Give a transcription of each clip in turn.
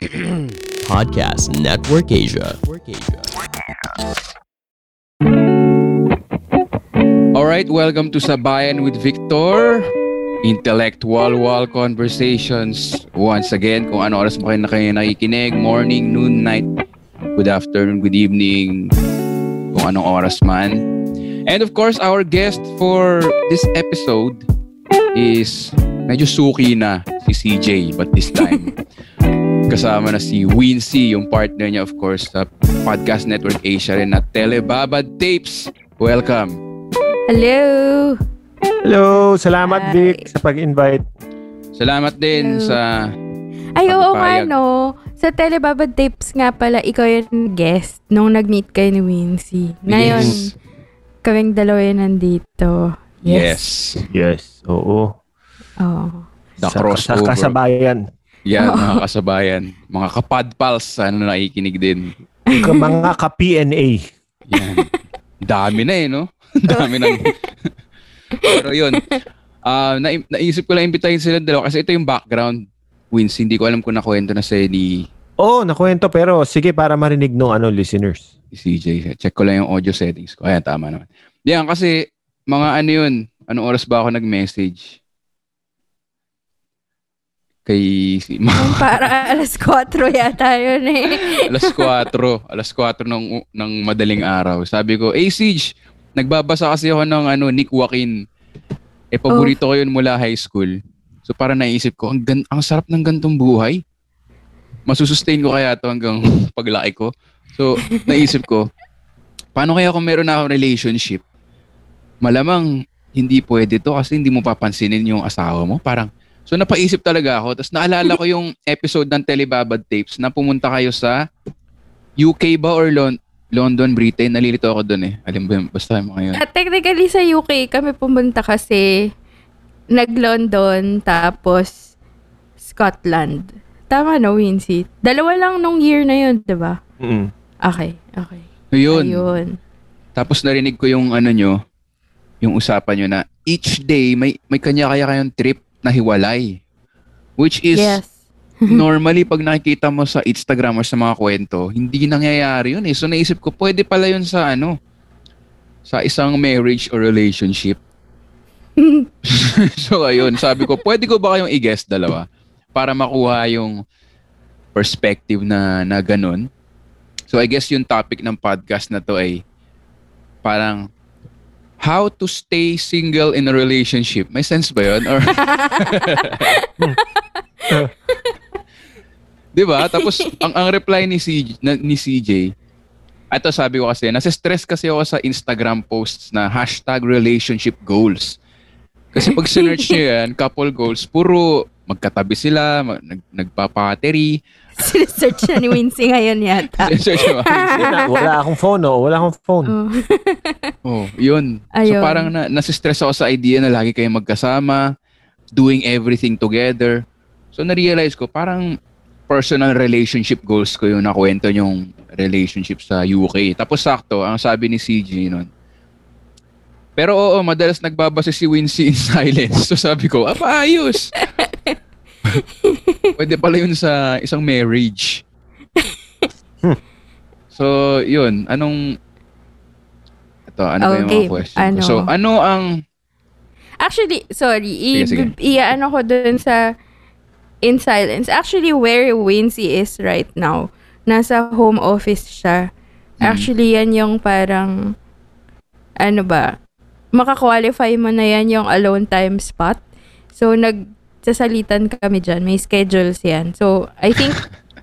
Podcast Network Asia. Alright, welcome to Sabayan with Victor. Intellectual Wall Conversations. Once again, kung ano oras mo kayo na kayo nakikinig, morning, noon, night, good afternoon, good evening, kung anong oras man. And of course, our guest for this episode is medyo suki na si CJ, but this time kasama na si Wincy, yung partner niya of course sa Podcast Network Asia rin at Telebabad Tapes. Welcome. Hello! Hello, salamat Hi. Vic sa pag-invite. Salamat din Hello. sa Ay, oo nga, no. Sa Telebabad Tapes nga pala, ikaw yung guest nung nag-meet kayo ni Wincy. Ngayon, Yes. kaming dalawa yung nandito. Yes. Yes, oo. Oh. The sa, crossover. Sa kasabayan. Yan, mga kasabayan. Mga kapadpals, sana nakikinig din. Ka- mga ka-PNA. Yan. Dami na eh, no? Dami na. Pero yun, ah na- naisip ko lang imbitahin sila dalawa kasi ito yung background. Wins, hindi ko alam kung nakwento na sa ni Oo, oh, nakwento pero sige para marinig ng ano listeners. CJ. Check ko lang yung audio settings ko. Ayan, tama naman. Yan, kasi mga ano yun, anong oras ba ako nag-message? Kay si para alas 4 yata yun eh. alas 4, alas 4 ng ng madaling araw. Sabi ko, "Eh, Siege, nagbabasa kasi ako ng ano, Nick Joaquin. Eh, paborito ko yun mula high school. So, para naisip ko, ang, gan- ang sarap ng gantong buhay. Masusustain ko kaya to hanggang paglaki ko. So, naisip ko, paano kaya kung meron na akong relationship? Malamang, hindi pwede to kasi hindi mo papansinin yung asawa mo. Parang, so napaisip talaga ako. Tapos naalala ko yung episode ng Telebabad Tapes na pumunta kayo sa UK ba or Lon- London, Britain? Nalilito ako doon eh. Alam ba yun? Basta yung mga yun. At technically sa UK kami pumunta kasi nag-London tapos Scotland. Tama no, Wincy? Dalawa lang nung year na yun, di ba? Mm. Okay, okay. Ayun. Ayun. Tapos narinig ko yung ano nyo, yung usapan nyo na each day may may kanya-kaya kayong trip na hiwalay. Which is yes. normally pag nakikita mo sa Instagram or sa mga kwento, hindi nangyayari yun eh. So naisip ko, pwede pala yun sa ano, sa isang marriage or relationship. so ayun, sabi ko, pwede ko ba kayong i-guess dalawa para makuha yung perspective na na ganun. So I guess yung topic ng podcast na to ay parang how to stay single in a relationship. May sense ba yun? Or 'Di ba? Tapos ang ang reply ni CJ, na, ni CJ ito sabi ko kasi, nasa stress kasi ako sa Instagram posts na hashtag relationship goals. Kasi pag sinearch nyo yan, couple goals, puro magkatabi sila, mag, nag, nagpapatery. Sinesearch na ni Wincy ngayon yata. Search mo. Wala, wala akong phone, oh. Wala akong phone. Oh. oh, yun. So Ayun. parang na, nasistress ako sa idea na lagi kayong magkasama, doing everything together. So na-realize ko, parang personal relationship goals ko yung nakwento yung relationship sa UK. Tapos sakto, ang sabi ni CG nun, pero oo, madalas nagbabase si Wincy in silence. So sabi ko, ah, paayos. Pwede pala yun sa isang marriage. so, yun. Anong... Ito, ano ba yung Okay, mga question? ano? So, ano ang... Actually, sorry, i- Sige, sige. i-ano ko dun sa in silence. Actually, where Wincy is right now, nasa home office siya. Mm. Actually, yan yung parang, ano ba, makakwalify mo na yan yung alone time spot. So, nagsasalitan kami dyan. May schedules yan. So, I think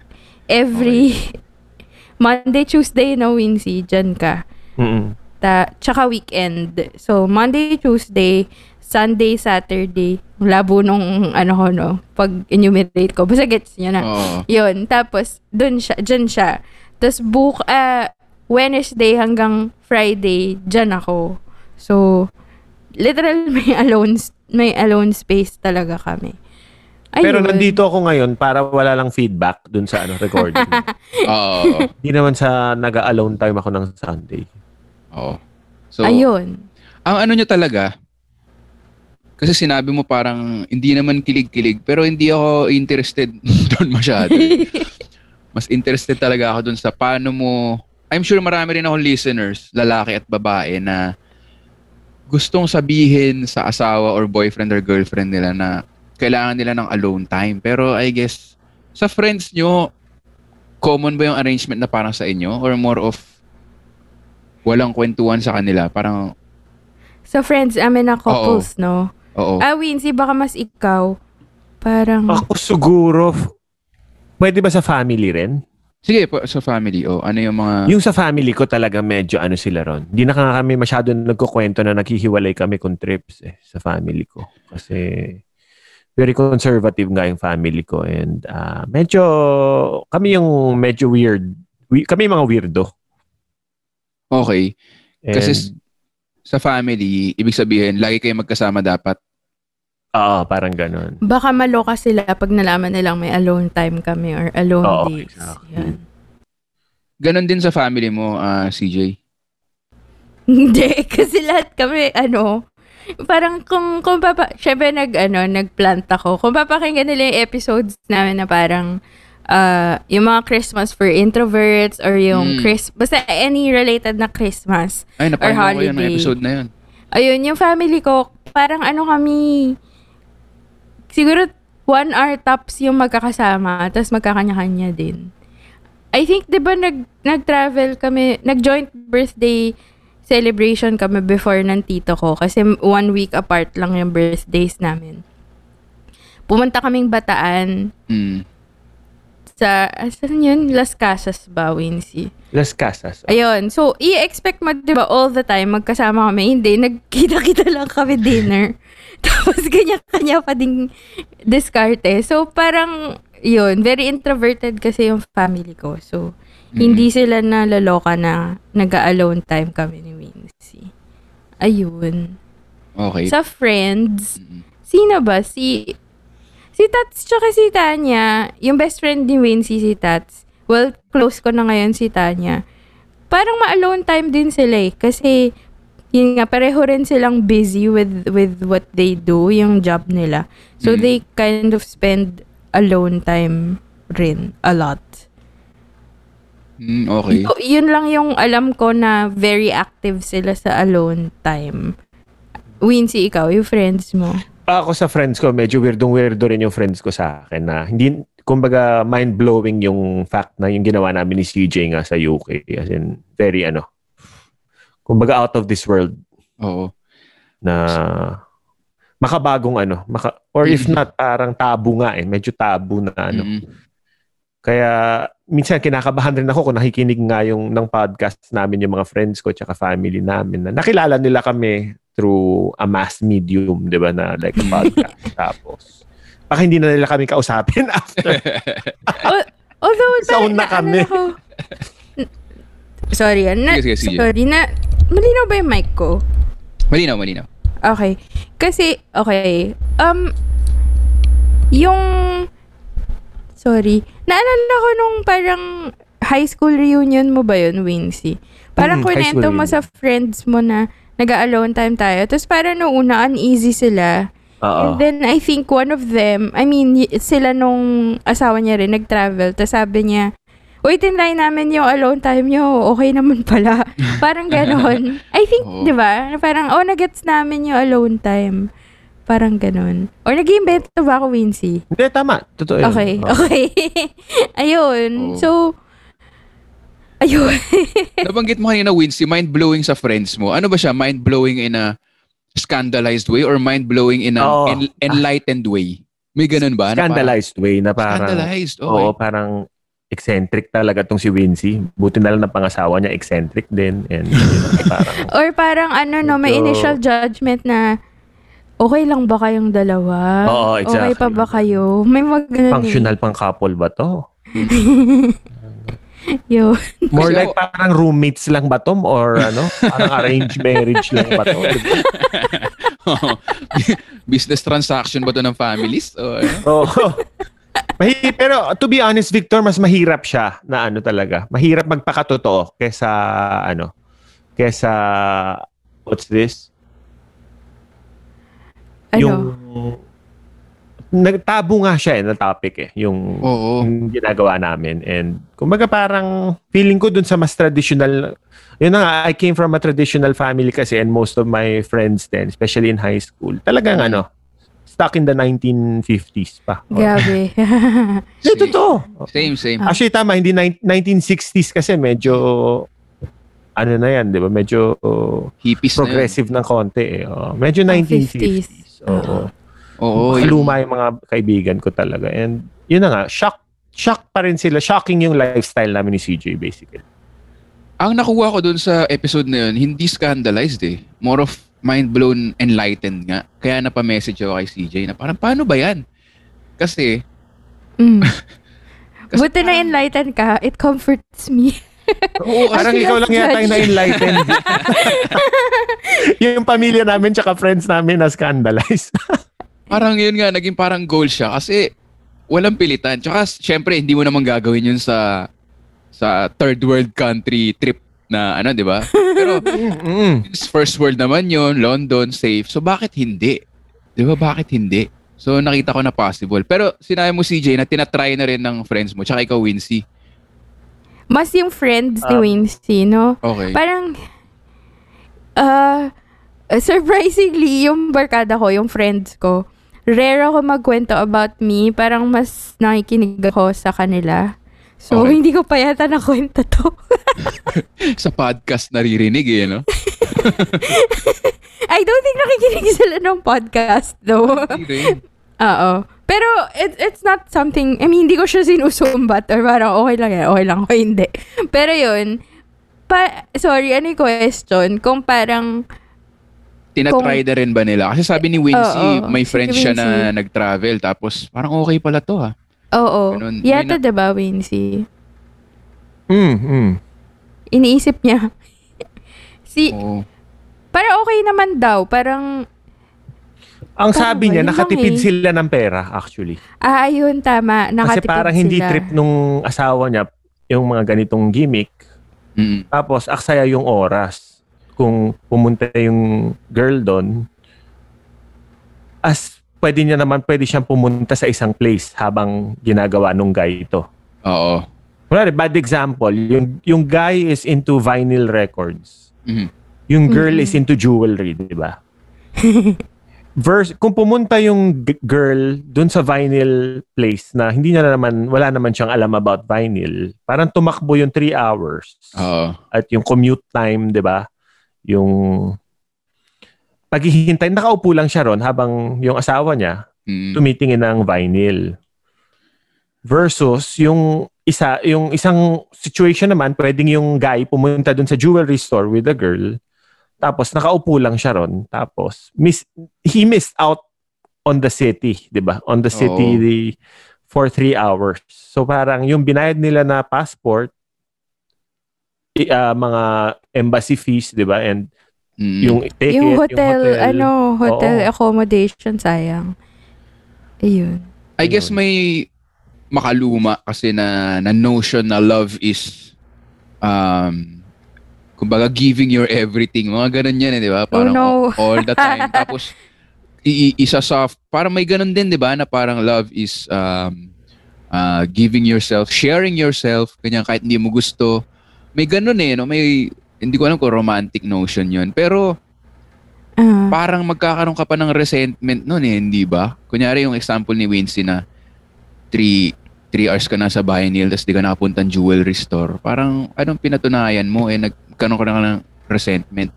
every Monday, Tuesday na Wincy, dyan ka Mm-mm. ta tsaka weekend. So, Monday, Tuesday, Sunday, Saturday. Labo nung ano ko, no? Pag enumerate ko. Basta gets nyo na. Oo. Yun. Tapos, dun siya, dyan siya. Tapos, book, ah, Wednesday hanggang Friday, dyan ako. So, literal may alone, may alone space talaga kami. Pero Ayun. nandito ako ngayon para wala lang feedback dun sa ano recording. Oo. Hindi naman sa nag-alone time ako ng Sunday. Oo. So, Ayun. ang ano nyo talaga, kasi sinabi mo parang hindi naman kilig-kilig, pero hindi ako interested doon masyado. mas interested talaga ako dun sa paano mo, I'm sure marami rin akong listeners, lalaki at babae na gustong sabihin sa asawa or boyfriend or girlfriend nila na kailangan nila ng alone time. Pero I guess, sa friends nyo, common ba yung arrangement na parang sa inyo? Or more of walang kwentuhan sa kanila? Parang, So, friends, amin na couples, no? oo. Ah, Wincy, baka mas ikaw. Parang, Ako siguro, pwede ba sa family rin? Sige, po, sa family, oh, ano yung mga... Yung sa family ko talaga medyo ano sila ron. Hindi na kami masyado nagkukwento na naghihiwalay kami kung trips eh, sa family ko. Kasi very conservative nga yung family ko and ah, medyo kami yung medyo weird. We, kami yung mga weirdo. Okay. And, Kasi sa family, ibig sabihin, lagi kayo magkasama dapat. Oo, parang ganun. baka maloka sila pag nalaman nilang may alone time kami or alone Oo, days. exactly. Yan. Ganon din sa family mo, ah, CJ. Hindi, kasi lahat kami, ano, parang kung, kung papa, syempre nag, ano, nagplant ako. Kung papakinggan nila yung episodes namin na parang, uh, yung mga Christmas for introverts or yung Mm. Chris, basta any related na Christmas. Ay, napanood ko yun, holiday. yung episode na yun. Ayun, yung family ko, parang ano kami, siguro one hour tops yung magkakasama, tapos magkakanya-kanya din. I think, di ba, nag, nag-travel kami, nag-joint birthday celebration kami before ng tito ko kasi one week apart lang yung birthdays namin. Pumunta kaming Bataan Mm. sa, saan yun? Las Casas ba, Wincy? Las Casas. Ayun. So, i-expect mo, di ba, all the time, magkasama kami. Hindi, nagkita-kita lang kami dinner. Tapos, kanya-kanya pa ding diskarte. So, parang, yun, very introverted kasi yung family ko. So, hindi sila nalaloka na nag-alone time kami ni Wincy. Ayun. Okay. Sa friends, sino ba? Si, si Tats tsaka si Tanya. Yung best friend ni Wincy, si Tats. Well, close ko na ngayon si Tanya. Parang ma-alone time din sila eh. Kasi, yun nga, pareho rin silang busy with with what they do, yung job nila. So, Mm. they kind of spend alone time rin a lot. Mm, okay. So, yun lang yung alam ko na very active sila sa alone time. Wincy, ikaw, yung friends mo. Ako sa friends ko, medyo weirdong weirdo rin yung friends ko sa akin na hindi, kumbaga mind-blowing yung fact na yung ginawa namin ni CJ nga sa UK. As in, very ano, kumbaga out of this world Oo. na makabagong ano, maka, or if Mhm. not, parang tabu nga eh, medyo tabu na ano. Mm. Kaya minsan kinakabahan rin ako kung nakikinig nga yung ng podcast namin yung mga friends ko tsaka family namin na nakilala nila kami through a mass medium, 'di ba, na like a podcast. Tapos baka hindi na nila kami kausapin after. Al- Although, Sound na kami. ko- sorry, na, Sige, sige, sige. sorry, na, malinaw ba yung mic ko? Malinaw, malinaw. Okay. Kasi, okay, um, yung, sorry, naalala ko nung parang high school reunion mo ba yun, Wincy? Parang Mm, kwento mo sa friends mo na nag-alone time tayo. Tapos parang nung una, uneasy sila. And Oo. then, I think one of them, I mean, y- sila nung asawa niya rin, nag-travel. Tapos sabi niya, Uy, tinry namin yung alone time nyo. Okay naman pala. Parang ganon. I think, di ba? Parang, oh, nagets namin yung alone time. Parang ganon. Or nag-invento ba ako, Wincy? Hindi, tama. Totoo yun. Okay, Oo. okay. ayun. Oo. So, ayun. Nabanggit mo kanina, Wincy, mind-blowing sa friends mo. Ano ba siya? Mind-blowing in a scandalized way or mind-blowing in an Oo. en- enlightened way? May ganun ba? Na parang- Scandalized way na parang Scandalized, okay. Oo, parang eccentric talaga tong si Wincy. Buti na lang na pangasawa niya eccentric din and you know, parang Or parang ano, no, may initial judgment na okay lang ba kayong dalawa? Oo, Okay pa exactly. ba kayo? May mga ganun eh. functional pang couple ba to? Yo. More like parang roommates lang ba to? Or ano? Parang arranged marriage lang ba to? Business transaction ba to ng families? O, ano? Oo. Mahi- pero to be honest, Victor, mas mahirap siya na ano talaga. Mahirap magpakatotoo kesa ano, kesa what's this? Ano? Yung nagtabo nga siya eh, na topic eh, yung, Oo. yung ginagawa namin. And kumbaga parang feeling ko dun sa mas traditional, yun na nga, I came from a traditional family kasi and most of my friends then, especially in high school, talagang Mm. ano, stuck in the 1950s pa. Grabe. Hindi, totoo. Same, same. Actually, tama, hindi nine- 1960s kasi medyo, ano na yan, di ba? Medyo oh, Hippies progressive ng konti eh. Oh, medyo Ah, 1950s. 50s. Oo. Oo. yun. Kaluma yung mga kaibigan ko talaga. And yun na nga, shock, shock pa rin sila. Shocking yung lifestyle namin ni CJ basically. Ang nakuha ko dun sa episode na yun, hindi scandalized eh. More of mind blown, enlightened nga. Kaya napamessage ako kay CJ na parang paano ba yan? Kasi, Mm. Kasi Buti na enlighten ka. It comforts me. oo, Parang ikaw lang yata yung na-enlightened. yung pamilya namin tsaka friends namin na scandalized. parang yun nga, naging parang goal siya. Kasi walang pilitan. Tsaka syempre, hindi mo naman gagawin yun sa sa third world country trip na ano, di ba? Pero Mm. first world naman yun, London, safe. So bakit hindi? Di ba, bakit hindi? So nakita ko na possible. Pero sinabi mo CJ na tinatry na rin ng friends mo, tsaka ikaw Wincy. Mas yung friends ni Um, Wincy, no? Okay. Parang, uh, surprisingly, yung barkada ko, yung friends ko, rare ako magkwento about me. Parang mas nakikinig ako sa kanila. So, Okay. hindi ko pa yata nakwento to. Sa podcast naririnig eh, no? I don't think nakikinig sila ng podcast, though. Oo. Pero, it, it's not something, I mean, hindi ko siya sinusumbat or parang okay lang yan, okay lang ako, hindi. Pero yun, pa, sorry, ano yung question? Kung parang, Tinatry na rin ba nila? Kasi sabi ni Wincy, Oo, may si friends siya na nag-travel. Tapos parang okay pala to ha. Oo, Ganun. yata na- diba, Wincy? Mm, mm. Iniisip niya. si, Oo. parang okay naman daw, parang, Ang Tama, sabi niya, yun lang nakatipid eh. sila ng pera actually. ah, ayun, tama, Kasi nakatipid parang hindi sila. trip nung asawa niya yung mga ganitong gimmick. Mm. Tapos, aksaya yung oras. Kung pumunta yung girl doon, as pwede niya naman, pwede siyang pumunta sa isang place habang ginagawa nung guy ito. Oo. Wala bad example, yung, yung guy is into vinyl records. Mhm. Yung girl Mm-mm. is into jewelry, di ba? Verse, kung pumunta yung g- girl dun sa vinyl place na hindi niya na naman, wala naman siyang alam about vinyl, parang tumakbo yung 3 hours. Oo. At yung commute time, di ba? Yung paghihintay, nakaupo lang siya ron habang yung asawa niya Mm. tumitingin ng vinyl. Versus yung isa, yung isang situation naman, pwedeng yung guy pumunta dun sa jewelry store with the girl, tapos nakaupo lang siya ron, tapos miss, he missed out on the city, di ba? On the city Oo. the, for three hours. So parang yung binayad nila na passport, ah, mga embassy fees, di ba? And Mm. yung ticket, yung hotel, ano, hotel Oo. accommodation, sayang. Ayun. I guess may makaluma kasi na, na notion na love is um kumbaga giving your everything. Mga ganun yan eh, di ba? Parang Oh, no. all, all the time. Tapos i- isa soft. Parang may ganun din, di ba? Na parang love is um uh, giving yourself, sharing yourself, ganyan kahit hindi mo gusto. May ganun eh, no? May hindi ko alam kung romantic notion yun. Pero Ah. parang magkakaroon ka pa ng resentment nun eh, hindi ba? Kunyari yung example ni Wincy na three, three hours ka na sa bahay nila tapos di ka nakapunta ng jewelry store. Parang anong pinatunayan mo eh, nagkaroon ka na ng resentment.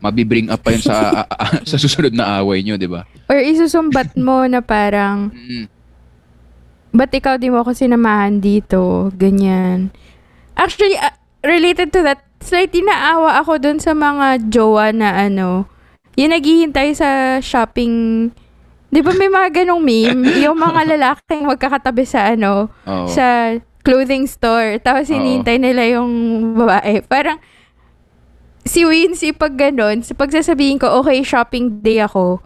Mabibring up pa yun sa, sa susunod na away nyo, di ba? Or isusumbat mo na parang, ba't ikaw di mo ako sinamahan dito? Ganyan. Actually, ah, related to that, slightly naawa ako dun sa mga jowa na ano, yung naghihintay sa shopping, di ba may mga ganong meme? yung mga lalaking magkakatabi sa ano, Oo. sa clothing store. Tapos hinihintay nila yung babae. Parang, si Wincy pag ganun, sa pagsasabihin ko, okay, shopping day ako,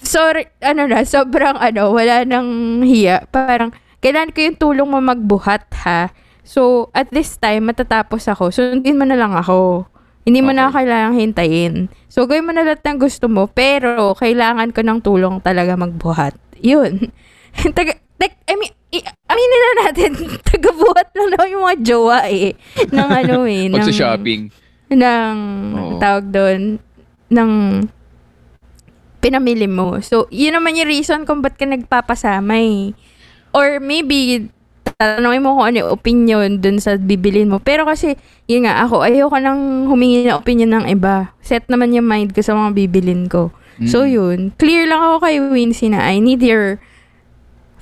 sorry, ano na, sobrang ano, wala nang hiya. Parang, kailangan ko yung tulong mo magbuhat ha. So, at this time, matatapos ako. Sundin mo na lang ako. Hindi mo na Okay. kailangang hintayin. So, gawin mo na lahat ng gusto mo, pero kailangan ko ng tulong talaga magbuhat. Yun. Taga, tek, I mean, i- aminin na natin, tagabuhat lang naman yung mga jowa eh. ng ano eh. Ng- shopping. ng Oo. tawag doon ng pinamili mo. So, yun naman yung reason kung ba't ka nagpapasama eh. Or maybe, tatanungin mo kung ano yung opinion dun sa bibilin mo. Pero kasi, yun nga, ako, ayoko nang humingi ng opinion ng iba. Set naman yung mind ko sa mga bibilin ko. So, Mm. yun. Clear lang ako kay Wincy na I need your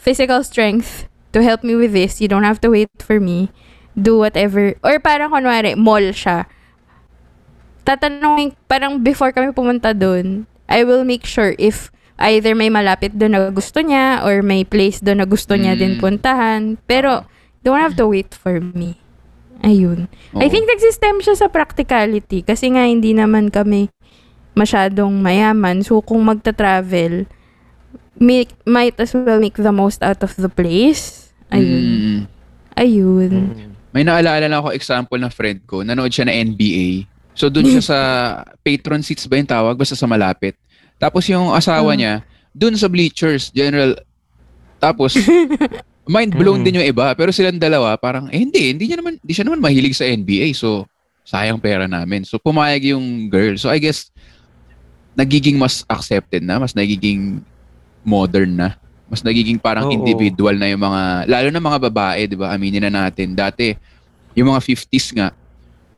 physical strength to help me with this. You don't have to wait for me. Do whatever. Or parang kunwari, mall siya. Tatanungin, parang before kami pumunta doon, I will make sure if either may malapit doon na gusto niya or may place doon na gusto niya din Mm. puntahan. Pero, don't have to wait for me. Ayun. I Oo. think nag-system siya sa practicality kasi nga hindi naman kami masyadong mayaman. So, kung magta-travel, make, might as well make the most out of the place. Ayun. Mm. Ayun. May naalala lang ako example na friend ko. Nanood siya na NBA. So doon siya sa patron seats ba yung tawag? Basta sa malapit. Tapos yung asawa Ah. niya, doon sa bleachers, general. Tapos, mind blown Mm. din yung iba. Pero silang dalawa, parang, eh hindi, hindi, niya naman, hindi siya naman mahilig sa NBA. So, sayang pera namin. So, pumayag yung girl. So, I guess, nagiging mas accepted na, mas nagiging modern na. Mas nagiging parang Oo. individual na yung mga, lalo na mga babae, di ba? Aminin na natin. Dati, yung mga 50s nga,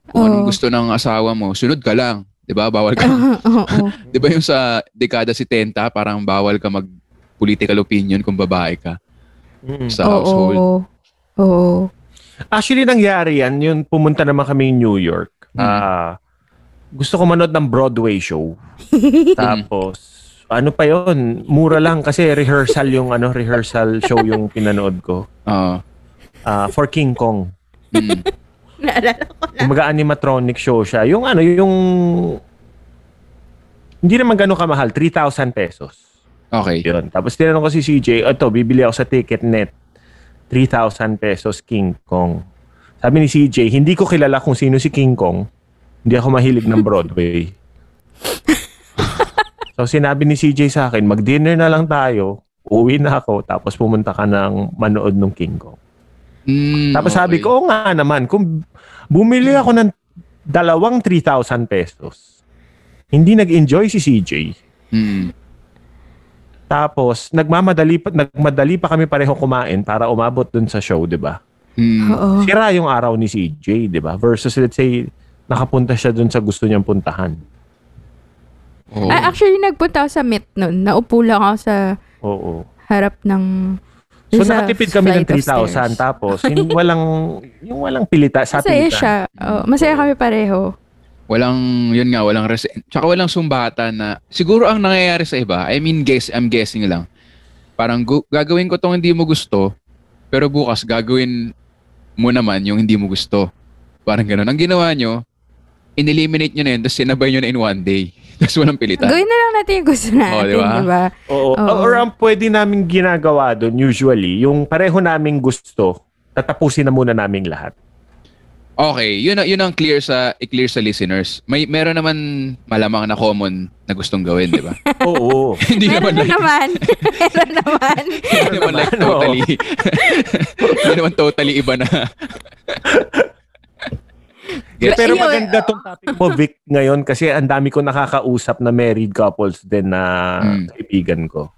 kung anong Oo. gusto ng asawa mo, sunod ka lang. Di ba? Bawal ka. Oo. di ba yung sa dekada 70, parang bawal ka mag political opinion kung babae ka Mm. sa household. Oo. Oo. Actually, nangyari yan. Yung pumunta naman kami New York. Mm. Ah, gusto ko manood ng Broadway show. Tapos, ano pa yon Mura lang kasi rehearsal yung ano rehearsal show yung pinanood ko. Oo. Ah, for King Kong. Mm. Naalala ko. Kumaga animatronic show siya. Yung ano, yung hindi naman gano'ng kamahal, 3,000 pesos. Okay. Yun. Tapos tinanong ko si CJ, ito, bibili ako sa ticket net. 3,000 pesos King Kong. Sabi ni CJ, hindi ko kilala kung sino si King Kong. Hindi ako mahilig ng Broadway. so sinabi ni CJ sa akin, mag-dinner na lang tayo. Uwi na ako. Tapos pumunta ka ng manood ng King Kong. Mm, Tapos sabi okay. ko, oo nga naman, kung bumili ako ng dalawang 3,000 pesos, hindi nag-enjoy si CJ. Mm. Tapos, nagmamadali pa, nagmadali pa kami pareho kumain para umabot dun sa show, di ba? Mm. Oo. Sira yung araw ni CJ, di ba? Versus, let's say, nakapunta siya dun sa gusto niyang puntahan. Oo. Ah, actually, nagpunta ako sa Met noon. Naupo lang ako sa Oo. harap ng So, sa nakatipid kami ng flight of 3,000. stairs. Tapos, yung walang, yung walang pilita, sa Masaya pilitan. siya. Oo, masaya kami pareho. Walang, yun nga, walang res- Tsaka walang sumbatan na, siguro ang nangyayari sa iba, I mean, guess, I'm guessing lang. Parang gu- gagawin ko tong hindi mo gusto, pero bukas gagawin mo naman yung hindi mo gusto. Parang gano'n. Ang ginawa nyo, in-eliminate nyo na yun, tapos sinabay nyo na in one day. Tapos walang pilitan. Gawin na lang natin yung gusto natin, di ba? di ba? Oo. Oo. Or ang pwede namin ginagawa doon usually, yung pareho naming gusto, tatapusin na muna naming lahat. Okay, yun, yun ang clear sa, i-clear sa listeners. May, meron naman malamang na common na gustong gawin, di ba? Oo. hindi Meron naman na like, naman. Meron naman. hindi naman like oo. totally, hindi naman totally iba na. Yeah, pero Ayun. maganda tong topic mo, Vic, ngayon kasi ang dami ko nakakausap na married couples din na Mm. kaibigan ko.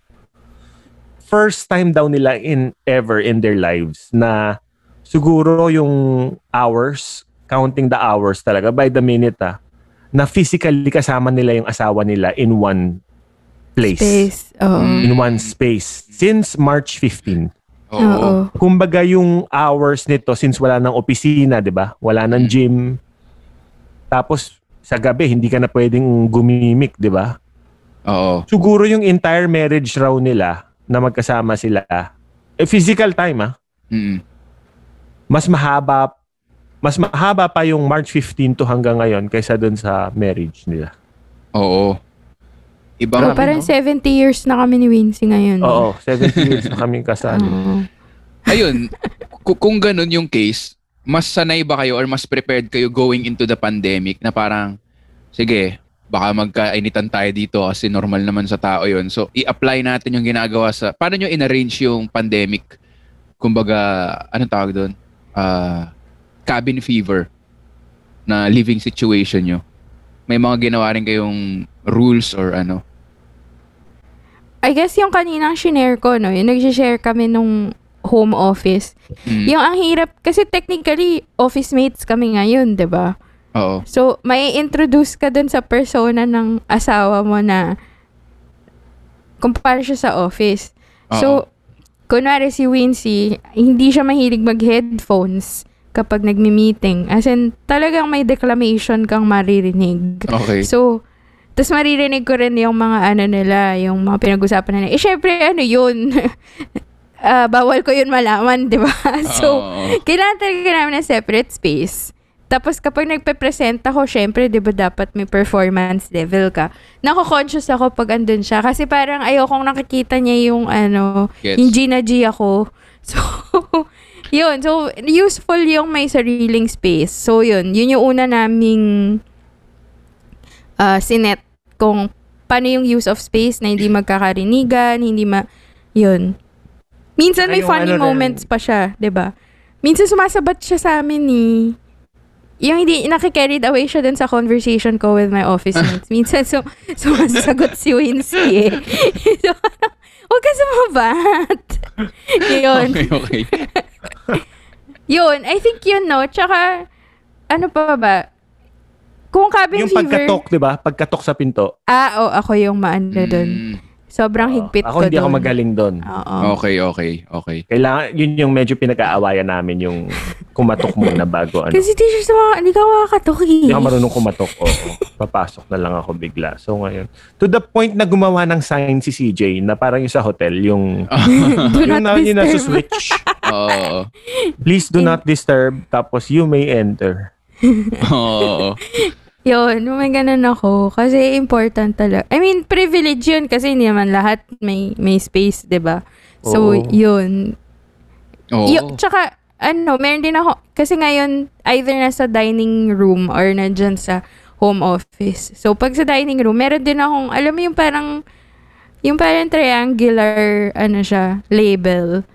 First time daw nila in ever in their lives na siguro yung hours, counting the hours talaga by the minute ah, na physically kasama nila yung asawa nila in one place. Space. Mm. In one space. Since March 15. Oo. Oo. kumbaga yung hours nito since wala nang opisina, 'di ba? Wala nang Mm. gym. Tapos sa gabi hindi ka na pwedeng gumimik, 'di ba? Oo. Siguro yung entire marriage raw nila na magkasama sila, eh, physical time ah, Mm. mas mahaba mas mahaba pa yung March 15 to hanggang ngayon kaysa dun sa marriage nila. Oo. Ibang, Oo, parang 70 years na kami ni Wincy ngayon. Oo, 70 years na kami kasal. Oo. ayun, ku- kung ganun yung case, mas sanay ba kayo or mas prepared kayo going into the pandemic na parang, sige, baka magkainitan tayo dito kasi normal naman sa tao yon So, i-apply natin yung ginagawa sa... Paano nyo in-arrange yung pandemic? Kumbaga, anong tawag doon? Ah, cabin fever na living situation nyo. May mga ginawa rin kayong rules or ano? I guess yung kaninang shinare ko, no, yung nag-share kami nung home office. Mm. Yung ang hirap, kasi technically, office mates kami ngayon, 'di ba Oo. So, may introduce ka dun sa persona ng asawa mo na kumpara siya sa office. Oo. So, kunwari si Wincy, hindi siya mahilig mag-headphones kapag nagmi-meeting. As in, talagang may declamation kang maririnig. Okay. So, tapos maririnig ko rin yung mga ano nila, yung mga pinag-usapan nila. Eh, syempre, ano yun? Ah, bawal ko yun malaman, di ba? so, Oo. kailangan talaga namin ng separate space. Tapos kapag nagpe-present ako, syempre, di ba dapat may performance level ka. Nako-conscious ako pag andun siya. Kasi parang ayokong nakikita niya yung ano, Gets. yung Gina G ako. So, yun. So, useful yung may sariling space. So, yun. Yun yung una naming uh, sinet kung paano yung use of space na hindi magkakarinigan, hindi ma... Yun. Minsan may Ay, funny ano rin. moments pa siya, ba? Minsan sumasabat siya sa amin ni yung hindi nakikarried away siya dun sa conversation ko with my office mates. Minsan sum, sumasagot si Winsky eh. so, huwag ka sumabat. yun. Okay, okay. Yun. I think yun, no? Tsaka, ano pa ba? Kung cabin Yung fever... pagkatok, di ba? Pagkatok sa pinto. Ah, oh, ako yung maano dun. Mm, Sobrang Oo. higpit ako ko hindi ako dun. magaling doon. Oo. okay, okay, okay. Kailangan, yun yung medyo pinag-aawayan namin, yung kumatok muna bago ano. Kasi teacher sa mga, hindi ka makakatok eh. Hindi ako marunong kumatok. Oo. Papasok na lang ako bigla. So ngayon, to the point na gumawa ng sign si CJ na parang yung sa hotel, yung, Do yung not na, yung nasa disturb. switch. Oo. Please do not disturb. Tapos you may enter. Oo. Yun, may ganun ako. Kasi important talaga. I mean, privilege yun kasi hindi naman lahat may may space, 'di ba So, Oo. yun. Oo. Yo, tsaka, ano, meron din ako, kasi ngayon, either nasa dining room or nandyan sa home office. So, pag sa dining room, meron din akong, alam mo yung parang, yung parang triangular, ano siya, label,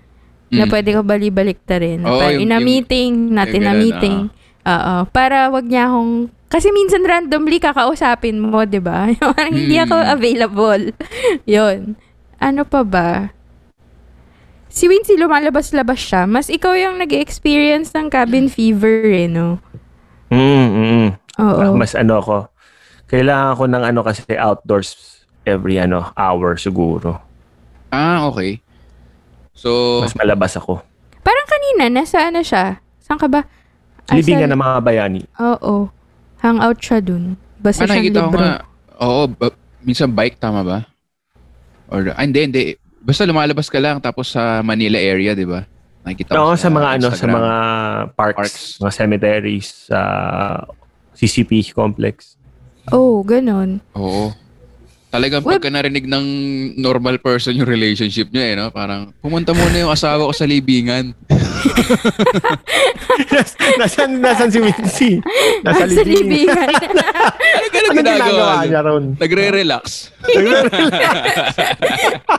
na Mm. pwede ko bali-balik ta rin. Parang yung- in a yung- meeting, not yung in a ganun, meeting. Oo. Para wag niya akong, kasi minsan randomly kakausapin mo, di ba? Parang hindi ako Mm. available. Yun. Ano pa ba? Si Wincy, lumalabas-labas siya. Mas ikaw yung nag-experience ng cabin fever eh, no? Mm, mm. Oo. Mas ano ako, kailangan ko ng ano kasi outdoors every ano hour siguro. Ah, okay. So, Mas malabas ako. Parang kanina, nasa ano siya? Saan ka ba? Ah, Libingan ng mga bayani. Oo. Hangout siya dun. Basta ah, siyang nakikita ko libro. nga. Oo, ba- minsan bike, tama ba? Or, ah, hindi, hindi. Basta lumalabas ka lang tapos sa Manila area, di ba? Nakikita ko Oo, sa mga ano, sa mga parks, Parks. mga cemeteries, sa CCP complex. Oh, ganun. Oo. Talagang Well- pagka narinig ng normal person yung relationship niya eh, no? Parang, pumunta muna yung asawa ko sa libingan. Nas- nasan, nasan si Wincy? Nasa Sa libingan. libingan. Ganun Ano ginagawa niya. ron? Nagre-relax.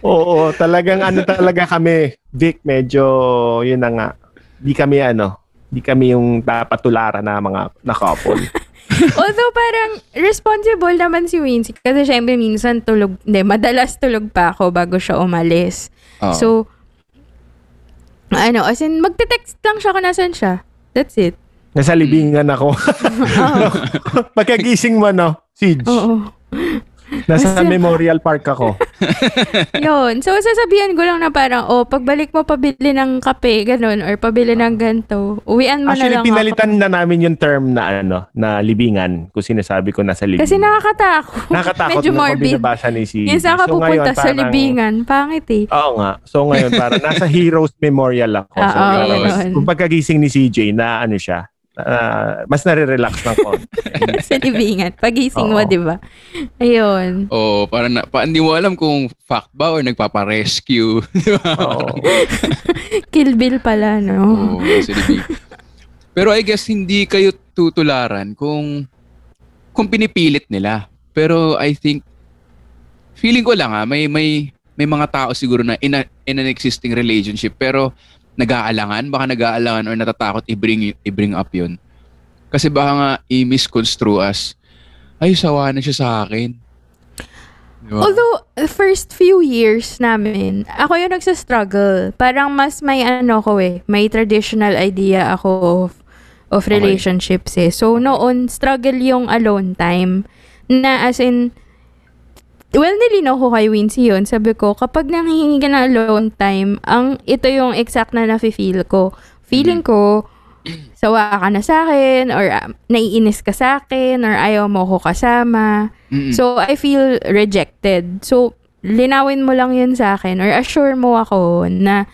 Oo, talagang ano talaga kami. Vic, medyo, yun na nga. Di kami ano, di kami yung papatularan na mga na couple. Although parang responsible naman si Wincy. Kasi syempre minsan tulog, hindi, madalas tulog pa ako bago siya umalis. Oo. So, ano, as in, magte-text lang siya kung nasan siya. That's it. Nasa libingan ako. Oo. Pagkagising mo, no? Siege. Oo. Nasa Basta- Memorial Park ako. Yun. So, sasabihan ko lang na parang, oh, pagbalik mo pabili ng kape, ganun, or pabili ng ganto, uwian mo Actually, na lang pinalitan ako. na namin yung term na ano, na libingan. Kung sinasabi ko nasa libingan. Kasi nakakatakot. Nakatakot Medyo na morbid. binabasa ni si Yung saan ka So, pupunta ngayon, sa parang- libingan, pangit eh. Oo nga. So ngayon, parang nasa Heroes Memorial ako. So, Ah, oo, parang ganun. kung pagkagising ni CJ na ano siya, Ah, mas nare-relax ng konti. sa libingan. Pagising mo, di ba? Ayun. Oo, para na, pa, hindi mo alam kung fact ba or nagpapa-rescue. Di ba? Oo. Kill Bill pala, no? Oo, di- Pero I guess hindi kayo tutularan kung kung pinipilit nila. Pero I think feeling ko lang ah, may may may mga tao siguro na in, a, in an existing relationship pero nag-aalangan, baka nag-aalangan or natatakot i-bring i-bring up 'yun. Kasi baka nga i-misconstrue as ay sawa na siya sa akin. Di ba? Although, the first few years namin, ako yung nagsa-struggle. Parang mas may ano ko eh, may traditional idea ako of, of Okay. relationships eh. So, noon, struggle yung alone time. Na as in, well, nilinaw ko kay Wincy yun. Sabi ko, kapag nanghihingi ka ng alone time, ang ito yung exact na nafe-feel ko. Feeling ko, sawa ka na sa akin, or ah, naiinis ka sa akin, or ayaw mo ko kasama. Mm-mm. So, I feel rejected. So, linawin mo lang yun sa akin or assure mo ako na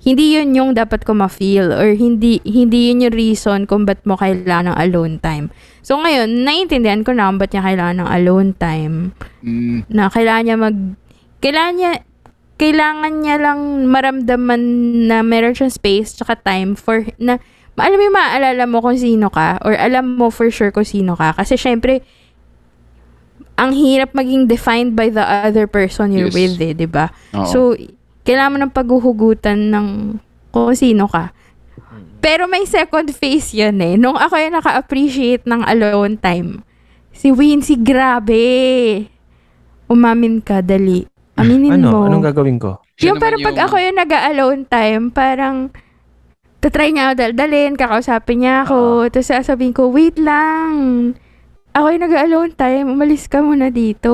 hindi yun yung dapat ko ma-feel or hindi hindi yun yung reason kung ba't mo kailangan ng alone time. So, ngayon, naiintindihan ko na kung ba't niya kailangan ng alone time. Mm, Na kailangan niya mag... Kailangan niya kailangan niya lang maramdaman na meron siyang space tsaka time for na alam mo yung maaalala mo kung sino ka or alam mo for sure kung sino ka kasi syempre ang hirap maging defined by the other person you're Yes. with eh, 'di ba? So kailangan mo ng paghuhugutan ng kung sino ka. Pero may second phase yun eh. Nung ako yung naka-appreciate ng alone time. Si Wincy, grabe. Umamin ka, dali. Aminin ano? mo. Anong gagawin ko? Siya yung parang naman pag ako yung nag-alone time, parang tatry niya ako daldalin, kakausapin niya ako, tapos sasabihin ko, wait lang, ako yung nag-alone time, umalis ka muna dito.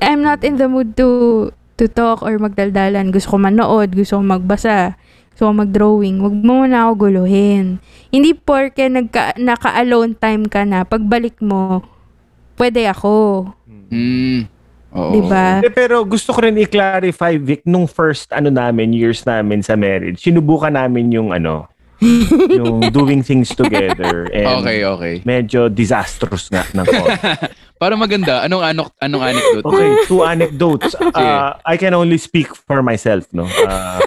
I'm not in the mood to to talk or magdaldalan. Gusto ko manood, gusto ko magbasa, gusto ko mag-drawing. Huwag mo muna ako guluhin. Hindi porke nagka, naka-alone time ka na, pagbalik mo, pwede ako. Mm, oo. Diba? Eh, pero gusto ko rin i-clarify, Vic, nung first ano namin, years namin sa marriage, sinubukan namin yung ano, yung doing things together. And Okay, okay. medyo disastrous nga ng. Para maganda, anong anok anong anecdote? Okay, two anecdotes. Uh, I can only speak for myself, no? Uh,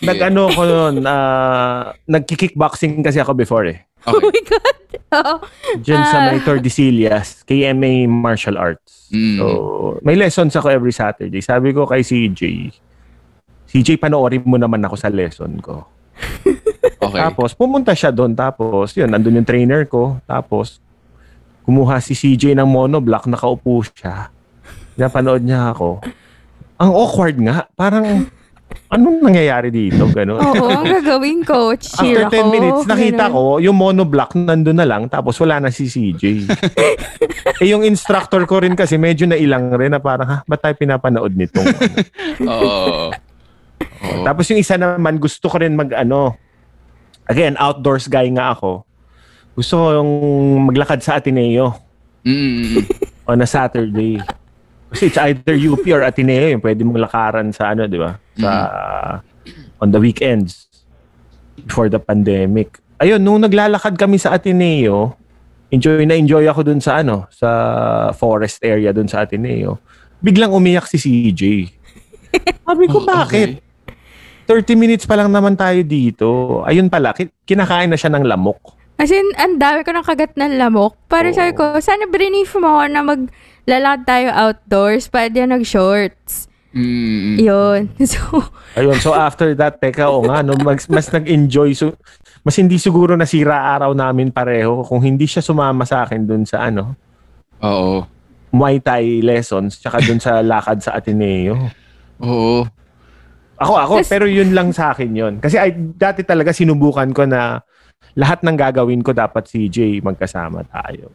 nag-ano ko noon, uh, nagki-kickboxing kasi ako before eh. Oh Okay. my God. Oo. Diyan sa Ah. may Tordesillas, KMA Martial Arts. Mm. So, may lessons ako every Saturday. Sabi ko kay CJ, CJ, panoorin mo naman ako sa lesson ko. Okay. Tapos, pumunta siya doon. Tapos, yun, nandun yung trainer ko. Tapos, kumuha si CJ ng monoblock, nakaupo siya. Napanood niya ako. Ang awkward nga. Parang, anong nangyayari dito? Ganun. Oo, ang gagawin ko, cheer After 10 ako. minutes, nakita ganun. ko, yung monoblock nandun na lang, tapos wala na si CJ. eh, yung instructor ko rin kasi, medyo nailang rin na parang, ha, ba't tayo pinapanood nitong? Oo. Oo. Tapos yung isa naman, gusto ko rin mag ano, again, outdoors guy nga ako. Gusto ko yung maglakad sa Ateneo Mm, on a Saturday. Kasi it's either UP or Ateneo yung pwede mong lakaran sa ano, di ba? Sa, on the weekends before the pandemic. Ayun, nung naglalakad kami sa Ateneo, enjoy na enjoy ako dun sa ano, sa forest area dun sa Ateneo. Biglang umiyak si CJ. Sabi ko, Oh, bakit? okay. 30 minutes pa lang naman tayo dito. Ayun pala, ki- kinakain na siya ng lamok. As in, ang dami ko ng kagat ng lamok. Para Oo. sabi ko, sana brief mo ako na maglalakad tayo outdoors. Pwede nag-shorts. Mm, Yun. So, Ayun, so after that, teka, o nga, no, mas, mas nag-enjoy. So, mas hindi siguro nasira araw namin pareho kung hindi siya sumama sa akin dun sa ano, oo. Muay Thai lessons, tsaka dun sa lakad sa Ateneo. Oo. Ako, ako, pero yun lang sa akin yun. Kasi ay, dati talaga sinubukan ko na lahat ng gagawin ko dapat si Jay magkasama tayo.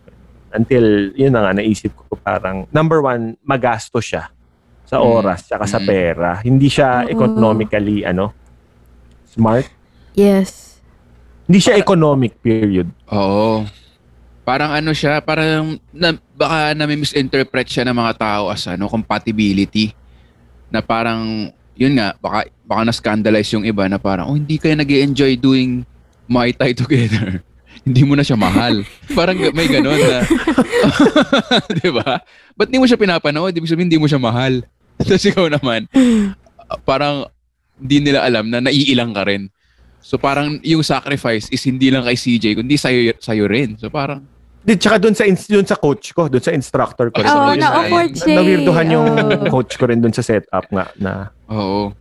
Until, yun na nga, naisip ko parang, number one, magasto siya sa Mm. oras, tsaka sa Mm. pera. Hindi siya Oo. economically, ano, smart. yes. Hindi siya economic, period. Oo. Parang ano siya, parang na, baka na-misinterpret siya ng mga tao as ano, compatibility. Na parang, yun nga, baka, baka na-scandalize yung iba na parang, oh, hindi kayo nag enjoy doing Muay Thai together, hindi mo na siya mahal. Parang may ganun na, di ba? Ba't hindi mo siya pinapanood? Ibig sabihin, hindi mo siya mahal. Tapos ikaw naman, parang hindi nila alam na naiilang ka rin. So parang yung sacrifice is hindi lang kay CJ, kundi sa'yo, sa'yo rin. So parang, Di, tsaka dun sa, dun sa coach ko, dun sa instructor ko. Oo, sabagay, na-awkward siya. eh. Nawirduhan yung Oo. coach ko rin dun sa setup nga na oo.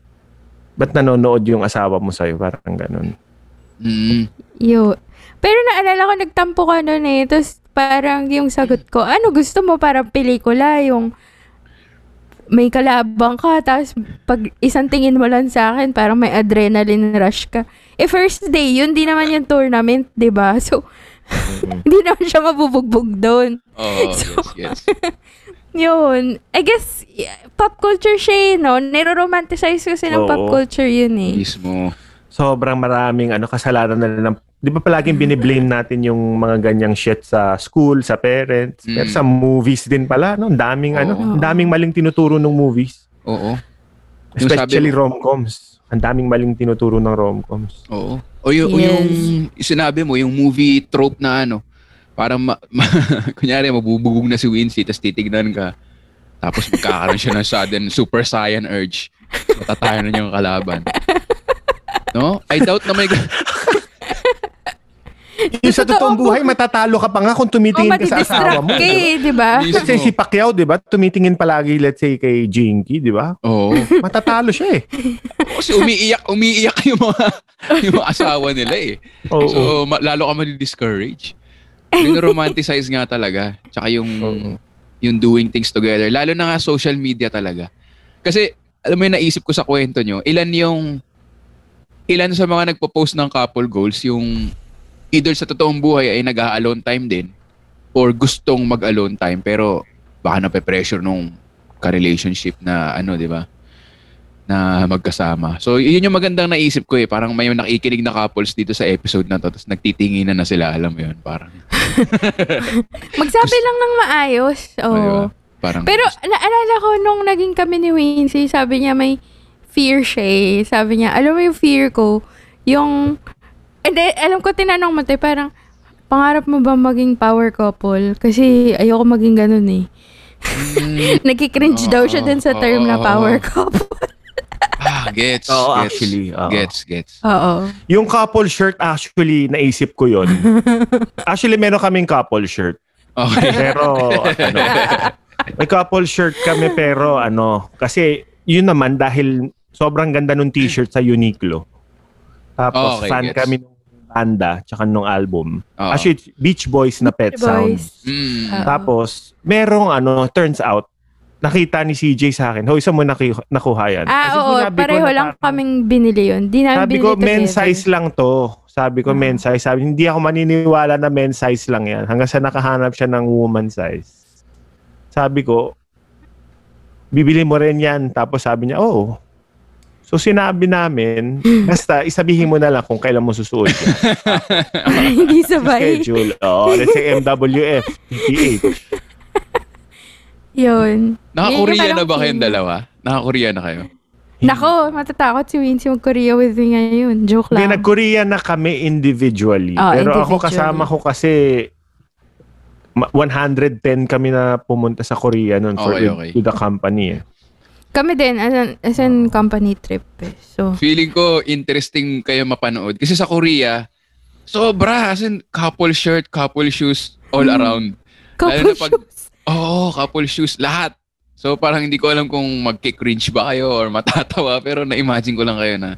ba't nanonood yung asawa mo sa'yo? Parang ganun. Mm. Yo. Pero naalala ko, nagtampo ka nun eh. Tapos parang yung sagot ko, ano gusto mo? Parang pelikula, yung may kalabang ka, tapos pag isang tingin mo lang sa akin, parang may adrenaline rush ka. Eh, first day, yun di naman yung tournament, di ba? So, hindi naman siya mabubugbog doon. Oo, So- yes, yes. Yun. I guess, pop culture siya eh, no? Niro-romanticize kasi ng Oo. pop culture yun eh. Mismo. Sobrang maraming ano kasalanan na ng Di ba palaging biniblame natin yung mga ganyang shit sa school, sa parents, Mm. pero sa movies din pala, no? Ang daming ano, Oo. ang daming maling tinuturo ng movies. Oo. Yung Especially sabi rom-coms. Ang daming maling tinuturo ng rom-coms. Oo. O yung, o Yes. yung sinabi mo, yung movie trope na ano, parang ma, ma- kunyari mabubugog na si Wincy, tapos titignan ka, tapos magkakaroon siya ng sudden super saiyan urge. Matatayan na niya yung kalaban. No? I doubt na may... Yung sa totoong buhay, matatalo ka pa nga kung tumitingin ka sa asawa mo. ka di ba? eh, ba? Mismo. Kasi si Pacquiao, di ba? Tumitingin palagi, let's say, kay Jinky, di ba? Oo. Matatalo siya eh. Kasi umiiyak, umiiyak yung mga, yung mga asawa nila eh. Oo. So, ma- lalo ka madi-discourage. romanticize nga talaga. Tsaka yung, Oo. yung doing things together. Lalo na nga social media talaga. Kasi, alam mo yung naisip ko sa kwento nyo, ilan yung, ilan sa mga nagpo-post ng couple goals, yung either sa totoong buhay ay nag-alone time din, or gustong mag-alone time, pero baka nape-pressure nung ka-relationship na ano, di ba? na magkasama. So, yun yung magandang naisip ko eh. Parang may nakikinig na couples dito sa episode na to, tapos nagtitinginan na sila, alam mo yun. Parang, Magsabi lang ng maayos. Oo. Diba? parang Pero naalala ko nung naging kami ni Wincy, sabi niya may fear siya eh. Sabi niya, alam mo yung fear ko, yung, hindi, alam ko tinanong mo tayo, parang, pangarap mo ba maging power couple? Kasi ayoko maging ganun eh. Mm, Nagkikringe daw siya dun sa term na Oo. power couple. ah, gets, Oo, gets. actually, oo. Gets, gets. Oo. Yung couple shirt, actually, naisip ko yon. actually, meron kaming couple shirt. Okay. Pero, ano, may couple shirt kami pero ano, kasi yun naman dahil sobrang ganda nung t-shirt sa Uniqlo. Tapos Okay, fan gets. kami ng banda tsaka nung album. Oo. Actually, Beach Boys na Pet Beach Sounds. Mm. Tapos, merong ano, turns out, nakita ni CJ sa akin, hoy, saan mo naki- nakuha yan? Ah, Kasi oo. sinabi ko Pareho na lang parang- kaming binili yun. Di namin Sabi binili ko, men's size lang to. Sabi ko, Ah. men's size. Sabi, hindi ako maniniwala na men's size lang yan. Hanggang sa nakahanap siya ng woman size. Sabi ko, bibili mo rin yan. Tapos sabi niya, oo. So sinabi namin, basta isabihin mo na lang kung kailan mo susuot hindi sabay. Schedule. Oo, let's say MWF, PPH. Yun. Naka-Korea na ba kayong dalawa? Naka-Korea na kayo? Nako, matatakot si Wincy mag-Korea with me ngayon. Joke Hindi, lang. nag-Korea na kami individually. Ah, Pero ako individually. kasama ko kasi ma- 110 kami na pumunta sa Korea noon for Okay, with- okay. with the company. Eh. Kami din, as an, as an company trip eh. So, Feeling ko interesting kayo mapanood. Kasi sa Korea, sobra. As in, couple shirt, couple shoes, all Mm. around. couple na pag- shoes. Oo, couple shoes, lahat. So parang hindi ko alam kung magki-cringe ba kayo or matatawa pero na-imagine ko lang kayo na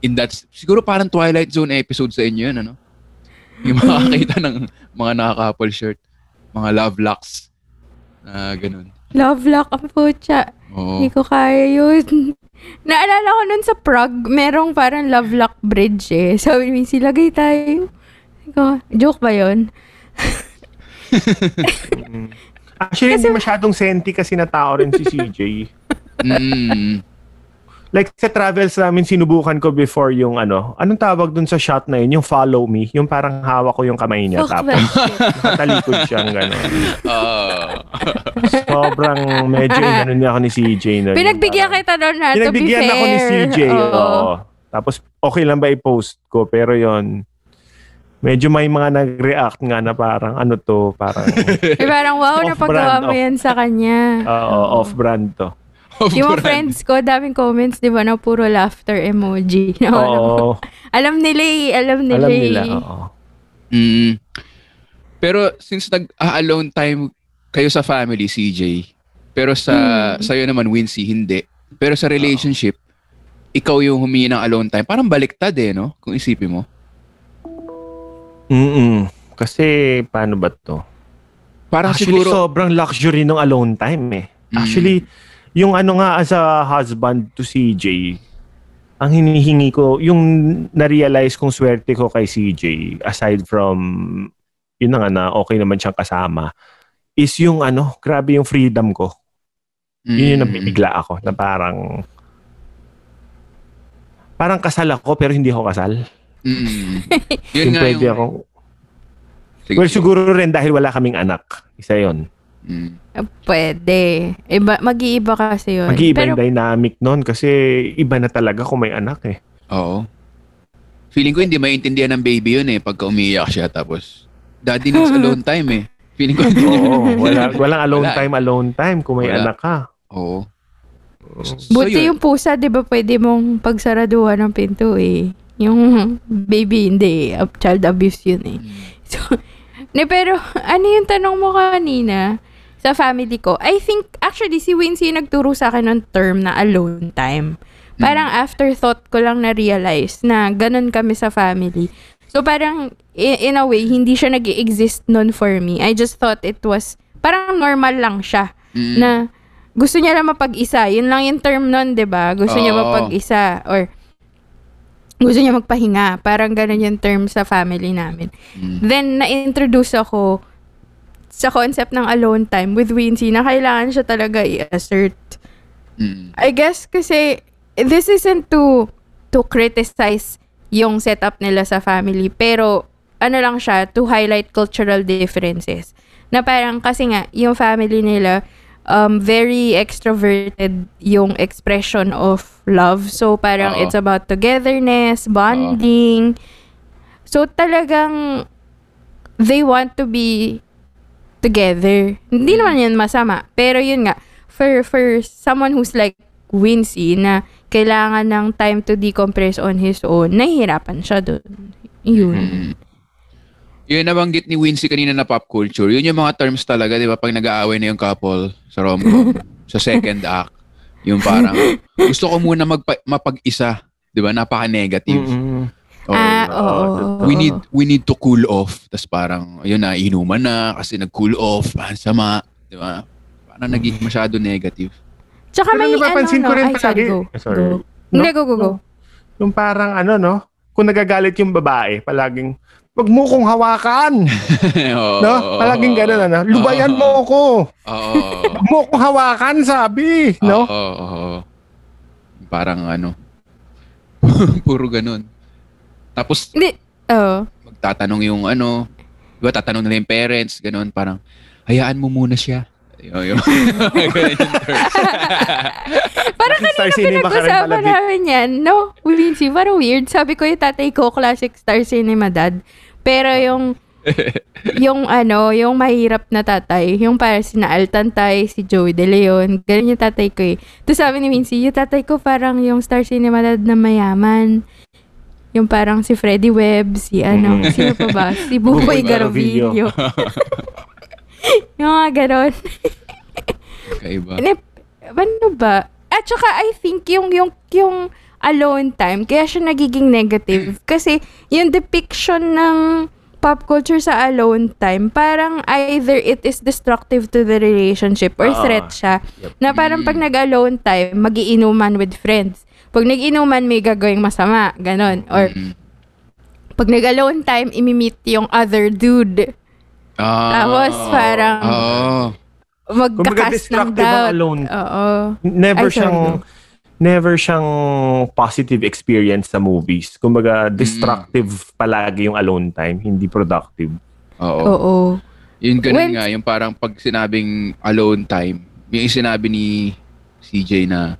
in that siguro parang Twilight Zone episode sa inyo yun ano. Yung makakita ng mga naka-couple shirt, mga love locks na ganun. Love lock ang putya. Oo. Hindi ko kaya yun. Naalala ko nun sa Prague, merong parang love lock bridge eh. Sabi ni Wincy, lagay tayo. Ko, Joke ba yun? Actually, Kasi- hindi masyadong senti kasi na tao rin si CJ. Mm. Like sa travels namin, sinubukan ko before yung ano, anong tawag dun sa shot na yun? Yung follow me. Yung parang hawak ko yung kamay niya. Fuck tapos nakatalikod siyang gano'n. Ah. Sobrang medyo inano niya ako ni CJ. Na Pinagbigyan kita doon na, to be Pinagbigyan fair. ako ni CJ. Oo. Oo. Tapos, okay lang ba i-post ko? Pero yon Medyo may mga nag-react nga na parang ano to, parang Eh, parang, wow, napagawa mo off. yan sa kanya. oo, off-brand to. Yung mga friends ko, daming comments, di ba, na puro laughter emoji. Parang, Oo, alam nila eh, alam nila alam eh. nila. Oo. Mm. Pero since nag-alone time kayo sa family, CJ, pero sa Hmm. sa'yo naman, Wincy, hindi. Pero sa relationship, ikaw yung humingi ng alone time. Parang baliktad eh, no? Kung isipin mo. Mm-mm. Kasi, paano ba to? Parang Actually, siguro... sobrang luxury ng alone time eh. Mm. Actually, yung ano nga as a husband to CJ, ang hinihingi ko, yung na-realize kong swerte ko kay CJ, aside from, yun na nga na okay naman siyang kasama, is yung ano, grabe yung freedom ko. Yun yung Mm. nabibigla ako, na parang, parang kasal ako pero hindi ako kasal. Mm. Yun Yung nga pwede yung... Sige, well, sige. siguro rin dahil wala kaming anak. Isa yon Mm. Ah, Pwede. Iba, mag-iiba kasi yun. Mag-iiba Pero, yung dynamic nun kasi iba na talaga kung may anak eh. Oo. Feeling ko hindi maintindihan ng baby yun eh pagka umiiyak siya tapos daddy needs alone time eh. Feeling ko hindi. Oo, wala, walang alone Wala. time, alone time kung may Wala. anak ka. Oo. buti yun. yung pusa, di ba, pwede mong pagsaraduhan ng pinto eh. Yung baby, hindi. Ab- Child abuse yun eh. So, ne, pero, ano yung tanong mo kanina sa family ko? I think, actually, si Wincy yung nagturo sa akin ng term na alone time. Parang afterthought ko lang na-realize na ganun kami sa family. So, parang, i- in a way, hindi siya nag exist nun for me. I just thought it was, parang normal lang siya Mm. na gusto niya lang mapag-isa. Yun lang yung term nun, 'di ba? Gusto niya Oo. mapag-isa or gusto niya magpahinga. Parang ganun yung term sa family namin. Mm. Then, na-introduce ako sa concept ng alone time with Wincy na kailangan siya talaga i-assert. Mm. I guess kasi this isn't to to criticize yung setup nila sa family pero ano lang siya to highlight cultural differences na parang kasi nga yung family nila um very extroverted yung expression of love so parang Oo. it's about togetherness bonding so talagang they want to be together. Hindi naman yun masama. Pero yun nga, for, for someone who's like Wincy na kailangan ng time to decompress on his own, nahihirapan siya dun. Yun. Mm. Yun nabanggit ni Wincy kanina na pop culture. Yun yung mga terms talaga, di ba? Pag nag-aaway na yung couple sa rom-com, sa second act, yung parang, gusto ko muna magpa- mapag-isa. Di ba? Napaka-negative. Mm-mm. Or, ah, oo. oo, we need we need to cool off. Tapos parang, ayun na, inuman na kasi nag-cool off. Ah, sama. Di ba? Parang naging masyado negative. Tsaka Pero may napapansin ano, ko no? rin Ay, sorry, palagi- go. Eh, sorry. Go. No? Hindi, go, go, go. Yung parang ano, no? Kung nagagalit yung babae, palaging, wag mo kong hawakan. Oo. No? Palaging ganun, ano? Lubayan mo ko. Oo. Wag mo kong hawakan, sabi. No? Oo, oo, oo. Parang ano. puro ganun. Tapos Hindi, oh. magtatanong yung ano, di ba tatanong nila yung parents, ganun, parang, hayaan mo muna siya. Yung, yung, ganun yung terms. Parang Star kanina cinema ka rin pinag-usapan pala, Vic. namin yan. No, Wincy, parang weird. Sabi ko yung tatay ko, classic Star Cinema dad. Pero yung, yung ano, yung mahirap na tatay, yung para si na Altantay, si Joey De Leon, ganun yung tatay ko eh. Tapos sabi ni Wincy, yung tatay ko parang yung Star Cinema dad na mayaman. Yung parang si Freddie Webb, si ano, Mm. sino pa ba? Si Buboy Garovillo. Yung mga ganon. Kaiba. Ano, ano ba? At saka I think yung yung yung alone time kaya siya nagiging negative kasi yung depiction ng pop culture sa alone time parang either it is destructive to the relationship or Oo. threat siya Yep. na parang pag nag-alone time magiinuman with friends pag nag-inuman may gagawing masama ganon or Mm. pag nag-alone time imi-meet yung other dude Ah, Tapos parang- Oo. magkakas ng doubt alone. oo Never Ay, siyang never siyang positive experience sa movies. Kumbaga, Mm. destructive palagi yung alone time, hindi productive. Oo. oo Yung ganun When- nga, yung parang pag sinabing alone time, yung sinabi ni CJ na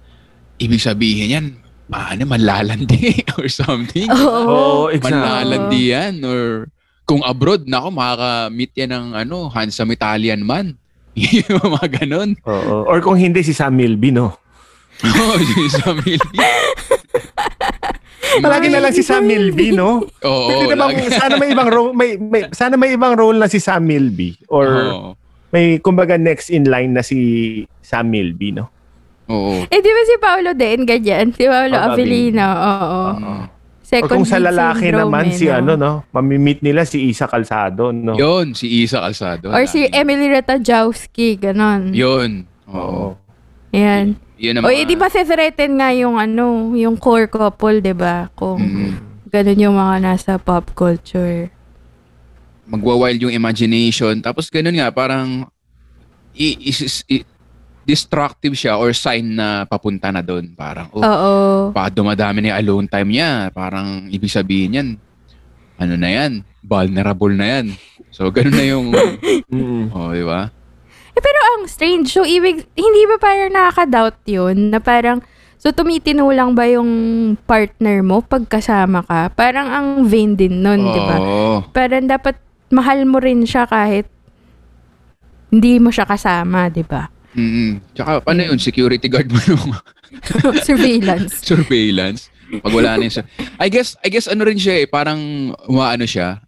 ibig sabihin yan, ano, manlalandi or something. oo Oh, exactly. Manlalandi yan or Kung abroad, nako, makaka-meet yan ng ano, handsome Italian man. yung mga ganun. Oo. Or kung hindi, si Sam Milby, no? Oo, yung sa Milby. Palagi na lang si Sam Milby, no? Oo, Pwede lagi. sana may ibang role, may, may, sana may ibang role na si Sam Milby. Or Oo. may, kumbaga, next in line na si Sam Milby, no? Oo. Eh, di ba si Paolo din, ganyan? Si Paolo Paolo Avellino, oo. Mm. Second kung sa lalaki syndrome, naman, eh, si no? ano, no? Mamimit nila si Isa Calzado, no? Yun, si Isa Calzado. Or si. Emily Ratajkowski, ganon. Yun. Oo. Oo. Yan. Yun O, eh, di ba threaten nga yung ano, yung core couple, di ba? Kung Mm. ganun yung mga nasa pop culture. magwa-wild yung imagination. Tapos ganun nga, parang i- is- i- destructive siya or sign na papunta na doon. Parang, oh, Oo. baka dumadami na yung alone time niya. Parang ibig sabihin yan, ano na yan, vulnerable na yan. So, ganun na yung, oh, di ba? Eh, pero ang strange. So, ibig, hindi ba parang nakaka-doubt yun? Na parang, so tumitino lang ba yung partner mo pag kasama ka? Parang ang vain din nun, di ba? Oo. Parang dapat mahal mo rin siya kahit hindi mo siya kasama, di ba? Mm-mm. Tsaka, paano yun? Security guard mo nung Surveillance. surveillance. Pag wala na yun siya. I guess, I guess ano rin siya eh, parang umaano siya,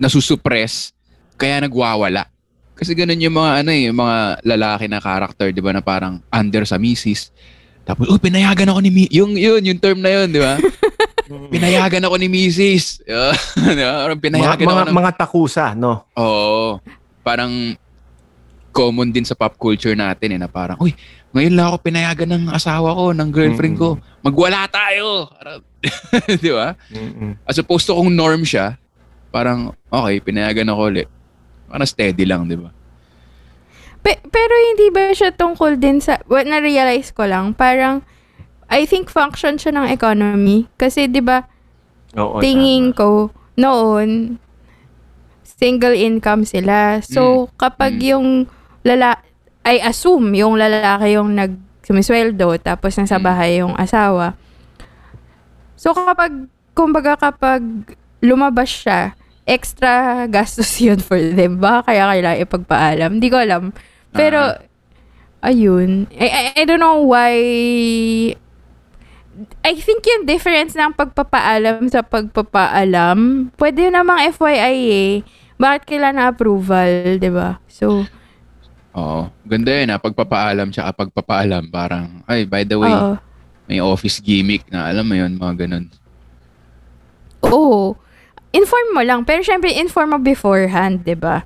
nasusupress, kaya nagwawala. Kasi ganun yung mga ano eh, yung mga lalaki na character, di ba, na parang under sa misis. Tapos, oh, pinayagan ako ni mi Yung, yun, yung term na yun, di ba? pinayagan ako ni misis. di ba? Parang Mga, pinayagan mga, ako ng... mga takusa, no? Oo. Parang common din sa pop culture natin eh, na parang, uy, ngayon lang ako pinayagan ng asawa ko, ng girlfriend ko. Magwala tayo! Di ba? Mm-mm. As opposed to kung norm siya, parang, okay, pinayagan ako ulit. Parang steady lang, di ba? Pe- pero hindi ba siya tungkol din sa, well, na-realize ko lang, parang, I think function siya ng economy. Kasi, di ba, Oo, tingin tama. ko, noon, single income sila. So, kapag Mm. yung lala, I assume yung lalaki yung nag sumisweldo, tapos nasa Mm. bahay yung asawa. So, kapag, kumbaga kapag lumabas siya, extra gastos yun for them. Baka kaya kailangan ipagpaalam. Hindi ko alam. Pero, ayun. I, I, I don't know why I think yung difference ng pagpapaalam sa pagpapaalam, pwede namang FYI eh. Bakit kailangan approval, di ba? So, Oo. Ganda yun ha, pagpapaalam siya pagpapaalam. Parang, ay, by the way, oo. may office gimmick na, alam mo yun, mga ganun. Oo. Inform mo lang. Pero syempre, inform mo beforehand, di ba?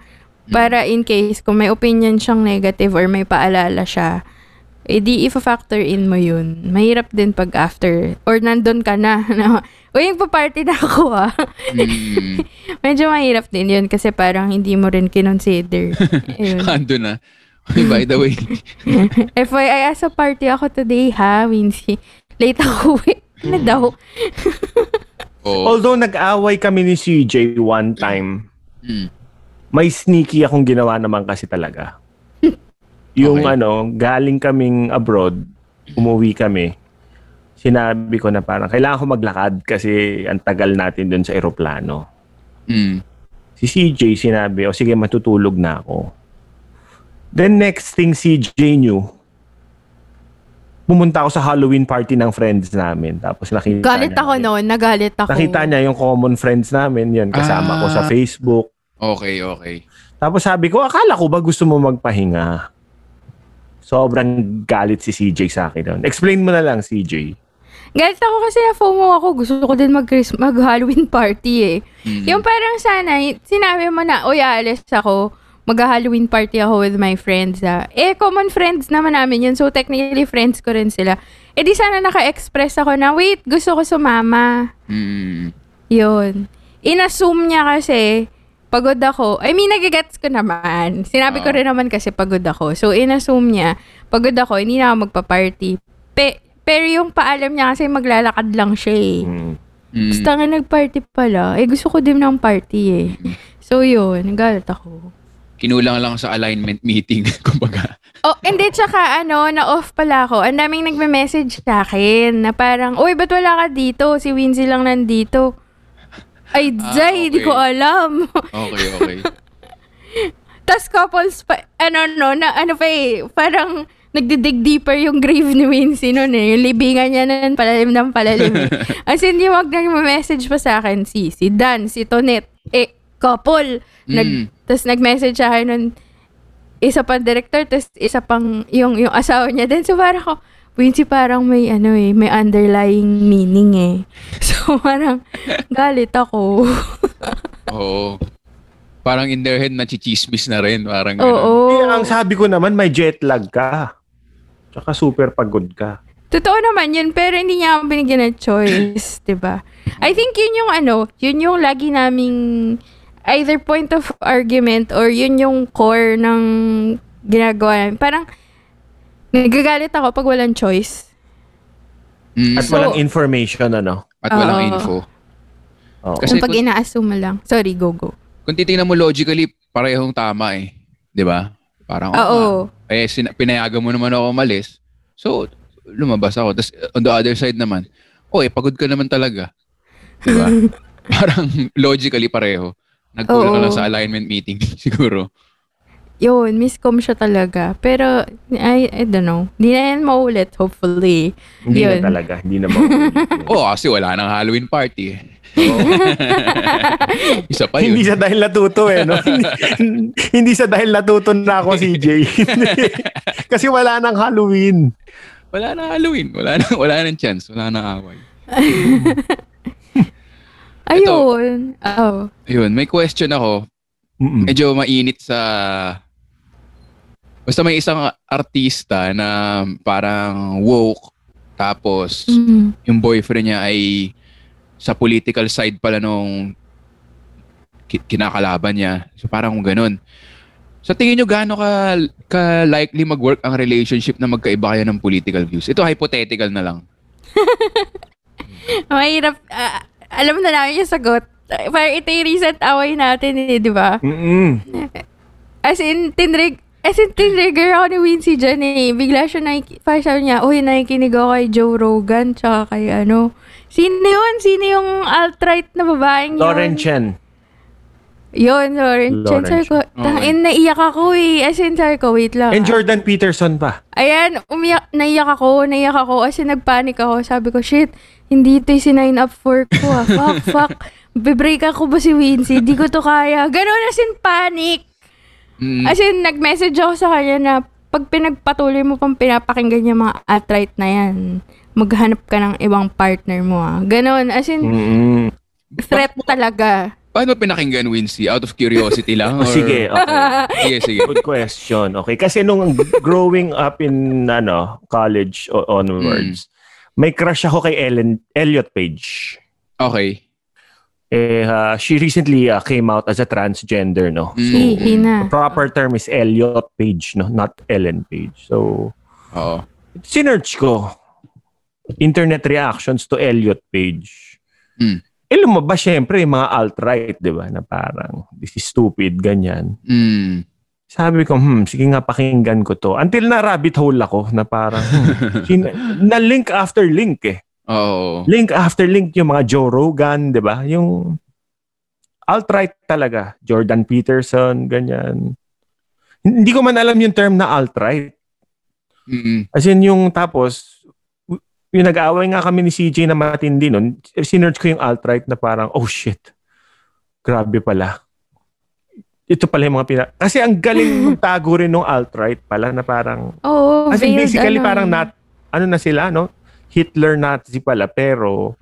Para in case kung may opinion siyang negative or may paalala siya, edi ifa-factor in mo yun. Mahirap din pag after. Or nandun ka na. na Uy, party na ako ah. Mm. Medyo mahirap din yun kasi parang hindi mo rin kinonsider. Ayun. Ando na. By the way, FYI, sa party ako today ha, Wincy. Late ako eh. Ano daw? oh, Although nag-away kami ni CJ one time, mm. may sneaky akong ginawa naman kasi talaga. Yung Okay. ano, galing kaming abroad, umuwi kami. Sinabi ko na parang kailangan ko maglakad kasi ang tagal natin dun sa eroplano. Mm. Si CJ sinabi, o sige matutulog na ako. Then next thing CJ knew, pumunta ako sa Halloween party ng friends namin. Tapos nakita Galit niya. ako noon. Nagalit ako. Nakita niya yung common friends namin. Yun, kasama ko sa Ah. Facebook. Okay, okay. Tapos sabi ko, akala ko ba gusto mo magpahinga? Sobrang galit si CJ sa akin doon. Explain mo na lang, CJ. Galit ako kasi na FOMO ako. Gusto ko din mag mag-Halloween party eh. Mm. Yung parang sana, y- sinabi mo na, uy, alis ako. Mag-Halloween party ako with my friends ah. Eh, common friends naman namin yun. So, technically, friends ko rin sila. Eh, di sana naka-express ako na, wait, gusto ko sumama. Mm. Yun. Inassume niya kasi, pagod ako. I mean, nagigets ko naman. Sinabi ko Oo. rin naman kasi pagod ako. So, inassume niya, pagod ako, hindi na ako magpa-party. Pe- pero yung paalam niya kasi maglalakad lang siya eh. Mm. Basta nga nag-party pala. Eh, gusto ko din ng party eh. So, yun. Nagalit ako. Kinulang lang sa alignment meeting, kumbaga. Oh, hindi, tsaka ano, na-off pala ako. Ang daming nagme-message sa akin na parang, Uy, ba't wala ka dito? Si Winzy lang nandito. Ay, Ah, Jay, hindi okay. ko alam. Okay, okay. Tapos couples pa, ano no, na ano pa eh, parang nagdidig deeper yung grave ni Wincy noon eh. Yung libingan niya nun, palalim ng palalim eh. As in, yung wag nag-message pa sa akin, si, si Dan, si Tonet, eh, couple. Nag, Mm. Tapos nag-message sa akin nun, isa pang director, tapos isa pang yung, yung asawa niya din. So parang ako, Wincy parang may ano eh, may underlying meaning eh. So parang galit ako. Oo. Parang in their head, nachichismis na rin. Parang Oo. ganun. Eh, ang sabi ko naman, may jet lag ka. Tsaka super pagod ka. Totoo naman yun, pero hindi niya ako binigyan ng choice, 'di ba? I think yun yung ano, yun yung lagi naming either point of argument or yun yung core ng ginagawa namin. Parang, nagagalit ako pag walang choice. Mm. At So- walang information, ano? At walang Oo. info. Oo. Kasi Yung pag kung- ina-assume lang. Sorry, go, go. Kung titingnan mo logically, parehong tama eh. 'Di ba? Parang, Oo. oh, eh, sin- pinayagan mo naman ako umalis. So, lumabas ako. Tapos, on the other side naman, oh, eh, pagod ka naman talaga. 'Di ba? Parang logically pareho. Nagkulang ka lang sa alignment meeting, siguro. Yun, miscom siya talaga. Pero, I, I don't know. Hindi na yan maulit, hopefully. Hindi Yun. na talaga. Hindi na mauulit. Oo, oh, kasi wala nang Halloween party eh. Isa pa yun. hindi sa dahil natuto eh. No? hindi, hindi sa dahil natuto na ako, CJ. Kasi wala nang Halloween. Wala nang Halloween. Wala nang, wala nang chance. Wala nang away. Ayun. Oh. Ayun, may question ako. Mm-mm. medyo mainit sa basta may isang artista na parang woke tapos Mm. yung boyfriend niya ay sa political side pala nung ki- kinakalaban niya. So parang ganun. Sa tingin nyo, gaano ka, ka likely mag-work ang relationship na magkaiba kayo ng political views? Ito hypothetical na lang. Mahirap. ah, alam na namin yung sagot. Parang ito yung recent away natin eh, di ba? Mm-mm. As in, tinrig, as in, tinrigger ako ni Wincy dyan eh. Bigla siya nakik- parang sabi niya, uy, nakikinig ako kay Joe Rogan, tsaka kay ano. Sino yun? Sino yung alt-right na babaeng yun? Lauren Chen. Yun, Lauren Chen. Sabi ko, tangin, naiyak ako eh. As in, sabi ko, wait lang. And ah. Jordan Peterson pa. Ayan, umiyak, naiyak ako, naiyak ako. As in, nagpanik ako. Sabi ko, shit, hindi ito yung sinign up for ko ah. Fuck, fuck. Bibreak ako ba si Wincy? Di ko to kaya. Ganon, as in, panic. Mm, As in, nag-message ako sa kanya na pag pinagpatuloy mo pang pinapakinggan yung mga alt-right na yan, maghanap ka ng ibang partner mo ah. Ganon, as in, Mm-mm. threat talaga. paano pinakinggan Wincy? Out of curiosity lang? Oh, or- sige, okay. Sige, sige. Good question. Okay, kasi nung growing up in ano, college onwards, may crush ako kay Ellen Elliot Page. Okay. Eh, uh, she recently uh, came out as a transgender, no? Mm. So, the proper term is Elliot Page, no? Not Ellen Page. So, Oo. sinerch ko internet reactions to Elliot Page. Mm. Eh, lumabas syempre yung mga alt-right, di ba? Na parang, this is stupid, ganyan. Mm. Sabi ko, hmm, sige nga pakinggan ko to. Until na rabbit hole ako na parang, hmm, sin- na link after link eh. Oo. Link after link yung mga Joe Rogan, di ba? Yung alt-right talaga. Jordan Peterson, ganyan. Hindi ko man alam yung term na alt-right. Mm. As in yung tapos, yung nag-aaway nga kami ni CJ na matindi nun, sinerch ko yung alt-right na parang, oh shit, grabe pala. Ito pala yung mga pina... Kasi ang galing tago rin ng alt-right pala na parang, Oo, as in basically ano, parang nat, ano na sila, no? Hitler Nazi pala, pero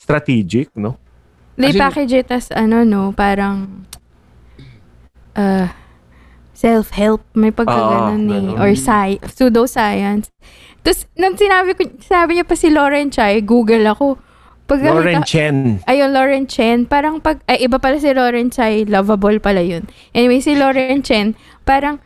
strategic, no? They package it as ano, no, parang uh, self-help. May pagkaganon Oo, eh. ganun. Or sci- pseudo-science. Tapos, nung sinabi ko, sabi niya pa si Lauren Chai, Google ako. Pag Lauren nakita- Chen. Ayun, Lauren Chen. Parang pag, ay, iba pala si Lauren Chai, lovable pala yun. Anyway, si Lauren Chen, parang,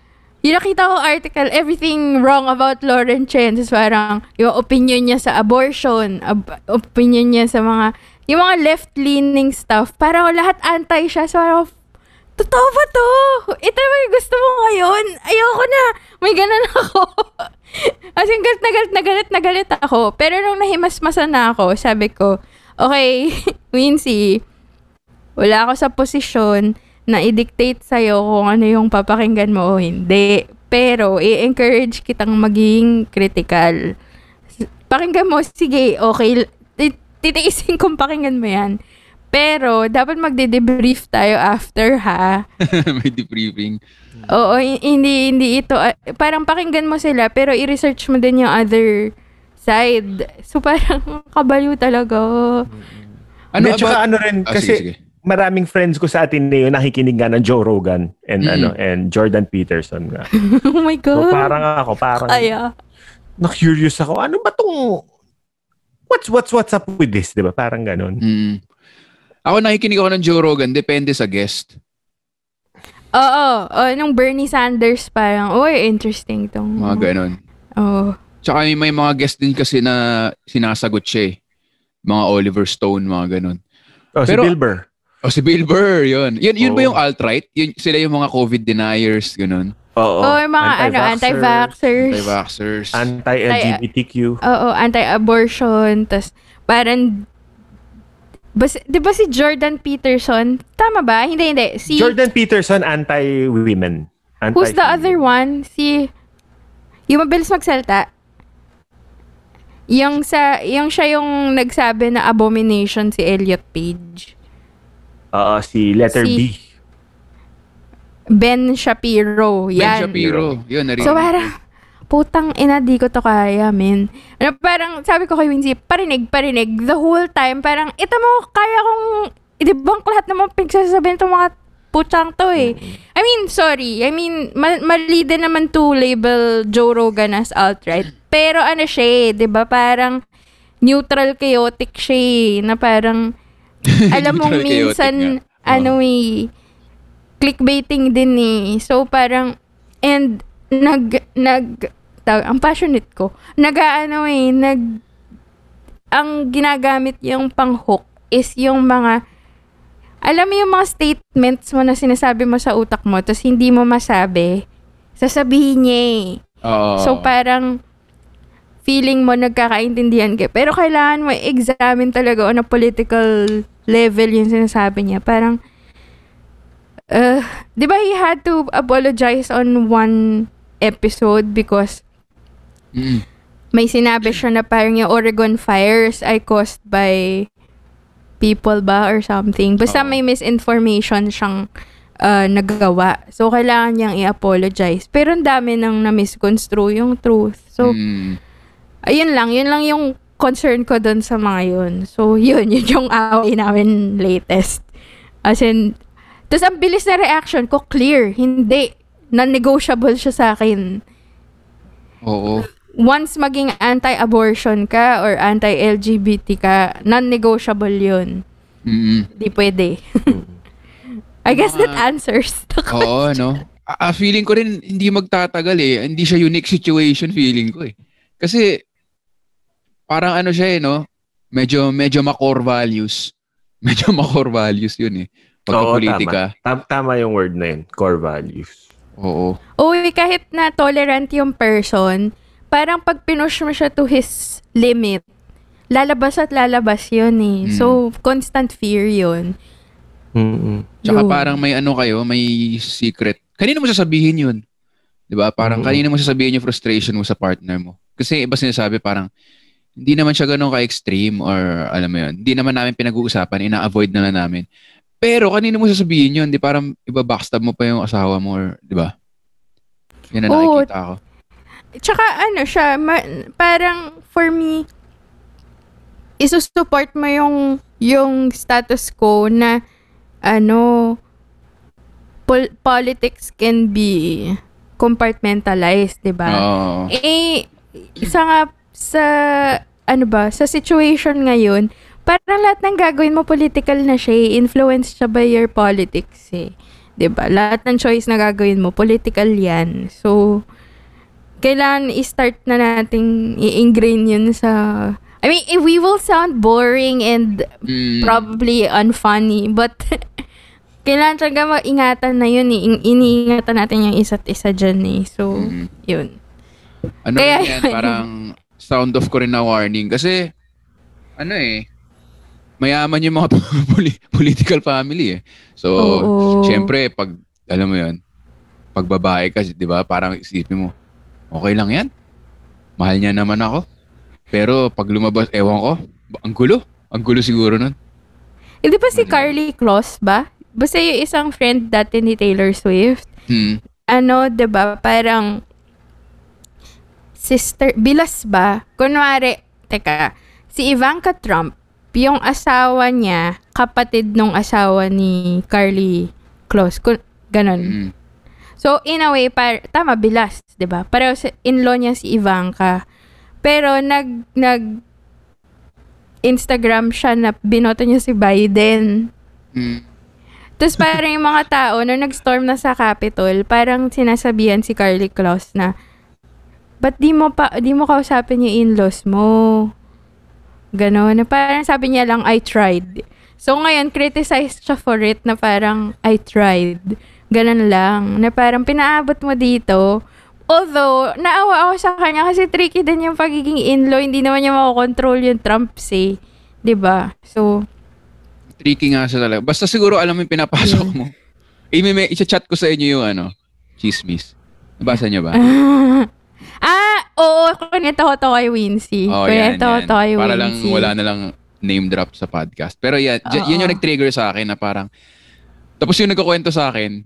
yung nakita ko article, everything wrong about Lauren Chen. Tapos parang, yung opinion niya sa abortion, ab- opinion niya sa mga, yung mga left-leaning stuff, parang lahat anti siya. So parang, totoo ba to? Ito yung gusto mo ngayon? Ayoko na. May ganun ako. As in, galit na galit na galit na galit ako. Pero nung nahimasmasan na ako, sabi ko, okay, Wincy, wala ako sa posisyon na i-dictate sa'yo kung ano yung papakinggan mo o hindi. Pero, i-encourage kitang maging critical. Pakinggan mo, sige, okay. Ti- Titiisin kong pakinggan mo yan. Pero, dapat magde-debrief tayo after, ha? May debriefing. Oo, hi- hindi, hindi ito. ah, parang pakinggan mo sila, pero i-research mo din yung other side. So, parang kabaliw talaga. Ano about... ano rin, Ah, kasi sige, sige. Maraming friends ko sa Ateneo nakikinig nga ng Joe Rogan and Mm. ano and Jordan Peterson nga. oh my So God. parang ako, parang Kaya. na-curious ako. Ano ba tong What's what's what's up with this, 'di ba? Parang ganun. Mm. Ako nakikinig ako ng Joe Rogan, depende sa guest. Oo, oh, nung Bernie Sanders parang, uy, interesting tong. Mga ganon. Oo. Tsaka may, may mga guest din kasi na sinasagot siya eh. Mga Oliver Stone, mga ganon. Oh, Pero- si Bill Burr. O si Bill Burr, yun. Yun, yun ba Oo. yung alt-right? Yun, sila yung mga COVID deniers, ganon. Oo. Oh, yung mga ano, anti-vaxxers. Anti-vaxxers. Anti-LGBTQ. Oo, anti-abortion. Tapos, parang, bas, di ba si Jordan Peterson? Tama ba? Hindi, hindi. Si, Jordan Peterson anti-women. Anti who's the other one? Si, yung mabilis magsalta. Yung sa, yung siya yung nagsabi na abomination si Elliot Page. Oo, si letter Si- B. Ben Shapiro. Ben Yan. Shapiro. Yun, narinig So, parang, putang ina, di ko to kaya, men. Ano, parang, sabi ko kay Wincy, parinig, parinig, the whole time, parang, ito mo, kaya kong, i-debunk lahat ng mga pinagsasabihin itong mga putang to eh. I mean, sorry, I mean, ma- mali din naman to label Joe Rogan as alt-right. Pero ano siya eh, di ba, parang, neutral chaotic siya eh, na parang, alam mong minsan. Oo. ano eh, clickbaiting din eh. So, parang, and, nag, nag, tawag, ang passionate ko, nag, ano eh, nag, ang ginagamit yung pang-hook is yung mga, alam mo yung mga statements mo na sinasabi mo sa utak mo, tapos hindi mo masabi, sasabihin niya eh. Oo. So, parang, feeling mo nagkakaintindihan ka. Pero kailangan mo examine talaga on a political level yung sinasabi niya. Parang, uh, di ba he had to apologize on one episode because Mm. may sinabi siya na parang yung Oregon fires ay caused by people ba or something. Basta may misinformation siyang uh, nagawa. So, kailangan niyang i-apologize. Pero ang dami nang na-misconstrue yung truth. So, Mm. Ayun lang. Yun lang yung concern ko dun sa mga yun. So, yun. Yun yung away namin latest. As in, tapos ang bilis na reaction ko, clear. Hindi. Non-negotiable siya sa akin. Oo. Once maging anti-abortion ka or anti-LGBT ka, non-negotiable yun. Mm. Hindi pwede. I guess that Mga- answers the Oo, no? Ah, feeling ko rin hindi magtatagal eh. Hindi siya unique situation feeling ko eh. Kasi parang ano siya eh, no? Medyo medyo ma-core values. Medyo ma-core values yun eh. Pagka Oo, politika. Tama, tama yung word na yun. Core values. Oo. Uy, kahit na tolerant yung person, parang pag pinush mo siya to his limit, lalabas at lalabas yun eh. Mm. So, constant fear yun. Mm-mm. Tsaka Yun. parang may ano kayo, may secret. Kanino mo sasabihin yun? 'Di ba? Parang Mm. kanino mo sasabihin yung frustration mo sa partner mo? Kasi iba sinasabi parang hindi naman siya ganun ka-extreme or alam mo yun. Hindi naman namin pinag-uusapan, ina-avoid na lang namin. Pero kanino mo sasabihin yun? Di parang iba backstab mo pa yung asawa mo or, di ba? Yan na Oo. nakikita ako. Tsaka ano siya, ma- parang for me, isusupport mo yung yung status quo na ano pol- politics can be compartmentalized, 'di ba? Oo. Eh, sa nga, sa, ano ba, sa situation ngayon, parang lahat ng gagawin mo political na siya, influenced siya by your politics eh. 'Di ba Lahat ng choice na gagawin mo, political yan. So, kailangan i-start na nating i-ingrain yun sa, I mean, eh, we will sound boring and Mm. probably unfunny, but kailangan talaga maingatan na yun eh. In- iniingatan natin yung isa't isa dyan eh. So, Mm. yun. Ano Kaya yan, yun. parang sound off ko rin na warning. Kasi, ano eh, mayaman yung mga poli- political family eh. So, Oo. syempre, pag, alam mo yun, pag babae ka, di ba, parang isipin mo, okay lang yan. Mahal niya naman ako. Pero pag lumabas, ewan ko, ang gulo. Ang gulo siguro nun. Eh, di ba si Ano? Carly Kloss ba? Basta yung isang friend dati ni Taylor Swift. Hmm. Ano, di ba? Parang sister, bilas ba? Kunwari, teka, si Ivanka Trump, yung asawa niya, kapatid nung asawa ni Carly Kloss. Kun, ganon. Hmm. So, in a way, par tama, bilas, ba? Pareho sa in-law niya si Ivanka. Pero nag nag Instagram siya na binoto niya si Biden. Hmm. Tapos parang yung mga tao na nag-storm na sa Capitol, parang sinasabihan si Carly Claus na ba't di mo pa di mo kausapin yung in-laws mo? Ganon. Na parang sabi niya lang, I tried. So ngayon, criticized siya for it na parang, I tried. Ganon lang. Na parang pinaabot mo dito. Although, naawa ako sa kanya kasi tricky din yung pagiging in-law. Hindi naman niya makokontrol yung Trumps eh. 'Di ba So, Tricky nga siya talaga. Basta siguro alam mo yung pinapasok mo. I may i-chat ko sa inyo yung ano, chismis. Nabasa niyo ba? ah, oo, kunento ko to kay Wincy. Oh, yan, kunento ko to kay Para lang Wincy. wala na lang name drop sa podcast. Pero yan, j- Oo. yan yung nag-trigger sa akin na parang, tapos yung nagkukwento sa akin,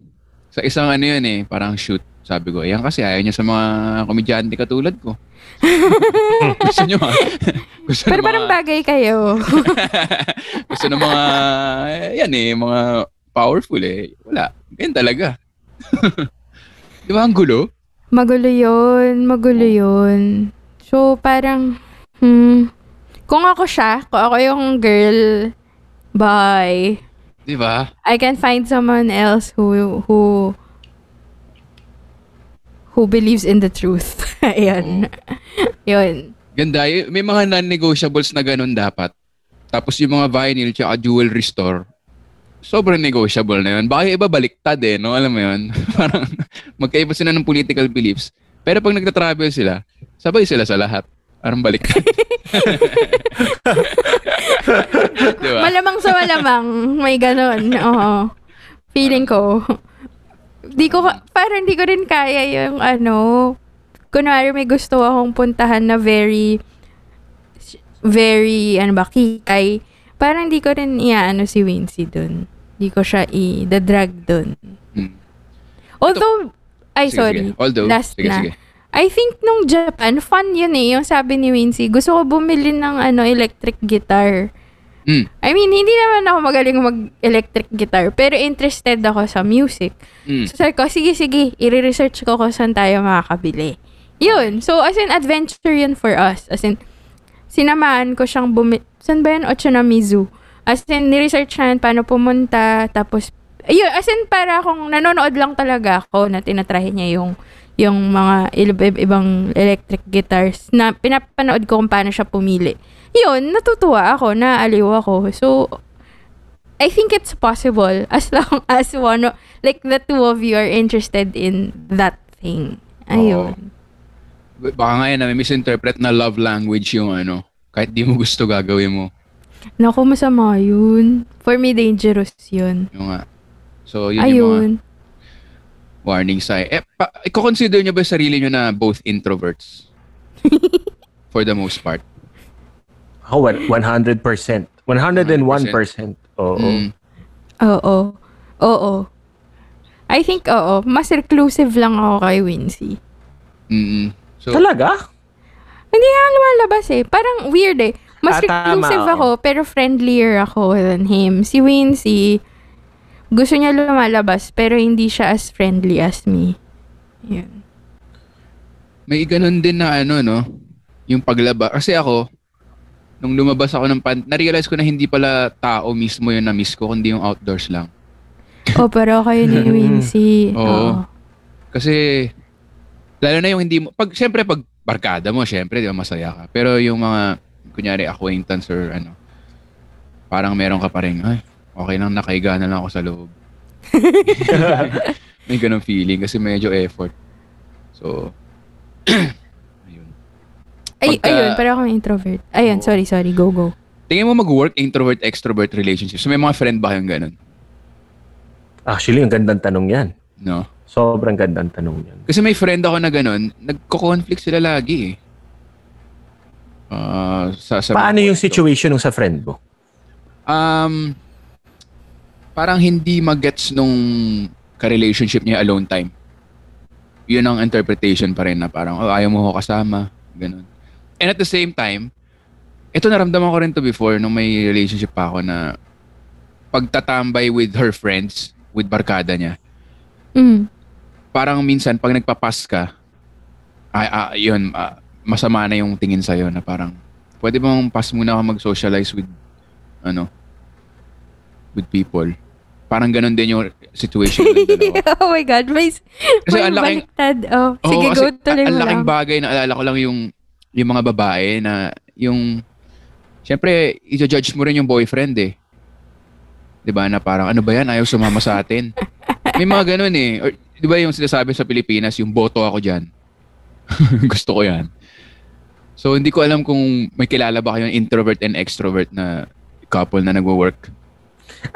sa isang ano yun eh, parang shoot. Sabi ko, yan kasi ayaw niya sa mga komedyante katulad ko. Gusto niyo ha? Gusto Pero ng parang mga, bagay kayo. gusto ng mga, yan eh, mga powerful eh. Wala. Ganyan talaga. Di ba ang gulo? Magulo yun, magulo yun. So, parang, hmm, kung ako siya, kung ako yung girl, bye. Di ba? I can find someone else who, who, who believes in the truth. Ayan. Yun. Ganda. May mga non-negotiables na ganun dapat. Tapos yung mga vinyl tsaka jewelry store, sobrang negotiable na yun. Baka iba baliktad eh, no? Alam mo yun? Parang magkaiba sila ng political beliefs. Pero pag nagta-travel sila, sabay sila sa lahat. Parang baliktad. Di ba? Malamang sa malamang, may ganon. Oo. Feeling ko. Di ko, parang di ko rin kaya yung ano, kunwari may gusto akong puntahan na very, very, ano ba, kikay. Parang di ko rin iaano si Wincy dun. Di ko siya i-drag dun. Hmm. Although, ay Sige, sorry, sige. Although, last sige, na. sige. I think nung Japan, fun yun eh. Yung sabi ni Wincy, gusto ko bumili ng ano, electric guitar. Mm. I mean, hindi naman ako magaling mag-electric guitar, pero interested ako sa music. Mm. So sabi ko, sige, sige, i-research ko kung saan tayo makakabili. Yun. So, as in, adventure yun for us. As in, sinamahan ko siyang bumi... Saan ba yun? Ochonamizu. As in, ni-research na yun paano pumunta. Tapos, ayun, as in, para kung nanonood lang talaga ako na tinatry niya yung yung mga ibang electric guitars na pinapanood ko kung paano siya pumili. Yun, natutuwa ako, naaliw ako. So, I think it's possible as long as one, like the two of you are interested in that thing. Ayun. B- Baka nga yan, na may misinterpret na love language yung ano. Kahit di mo gusto gagawin mo. Naku, masama yun. For me, dangerous yun. Yung nga. So, yun yung mga Ayun. warning sign. Eh, pa, i-consider nyo ba sarili nyo na both introverts? For the most part. Ako, one- 100%. 101%. Oo. Mm. Oo. Oo. I think, oo. Mas reclusive lang ako kay Wincy. Mm. So, Talaga? Hindi nga lumalabas eh. Parang weird eh. Mas Ah, tama, reclusive oo. ako, pero friendlier ako than him. Si Wincy, gusto niya lumalabas, pero hindi siya as friendly as me. Yun. may ganun din na ano, no? Yung paglaba. Kasi ako, nung lumabas ako ng pan, na-realize ko na hindi pala tao mismo yung na-miss ko, kundi yung outdoors lang. Oh, pero kayo ni Wincy. Oo. Oo. Kasi, lalo na yung hindi mo, pag, syempre, pag barkada mo, syempre, di ba, masaya ka. Pero yung mga, kunyari, acquaintance or ano, parang meron ka pa rin, ay, okay lang, nakahiga na lang ako sa loob. May ganun feeling kasi medyo effort. So, ayun. Ay, Pagka- ayun, pero ako introvert. Ayun, Oo. sorry, sorry. Go, go. tingin mo mag-work introvert-extrovert relationship? So may mga friend ba kayong ganun? Actually, ang gandang tanong yan. No? Sobrang gandang tanong yan. Kasi may friend ako na ganun, nagko-conflict sila lagi eh. Ah, sa, sa Paano yung kwento. situation nung sa friend mo? Um, parang hindi magets nung ka-relationship niya alone time. Yun ang interpretation pa rin na parang, oh, ayaw mo ko kasama. Ganun. And at the same time, ito naramdaman ko rin to before nung may relationship pa ako na pagtatambay with her friends, with barkada niya, Mm. Parang minsan pag nagpapas ka, ay, ah, yun, ah, masama na yung tingin sa'yo na parang, pwede bang pass muna ako mag-socialize with, ano, with people. Parang ganun din yung situation ng dalawa. oh my God. May, Kasi may ang laking- baliktad. Oh, sige, kasi go. Tuloy ang mo laking lang. bagay na alala ko lang yung, yung mga babae na yung, syempre, i-judge mo rin yung boyfriend eh. 'Di ba na parang ano ba yan, ayaw sumama sa atin. May mga ganun eh. Or, 'di ba yung sinasabi sa Pilipinas, yung boto ako diyan. Gusto ko 'yan. So hindi ko alam kung may kilala ba kayong introvert and extrovert na couple na nagwo-work.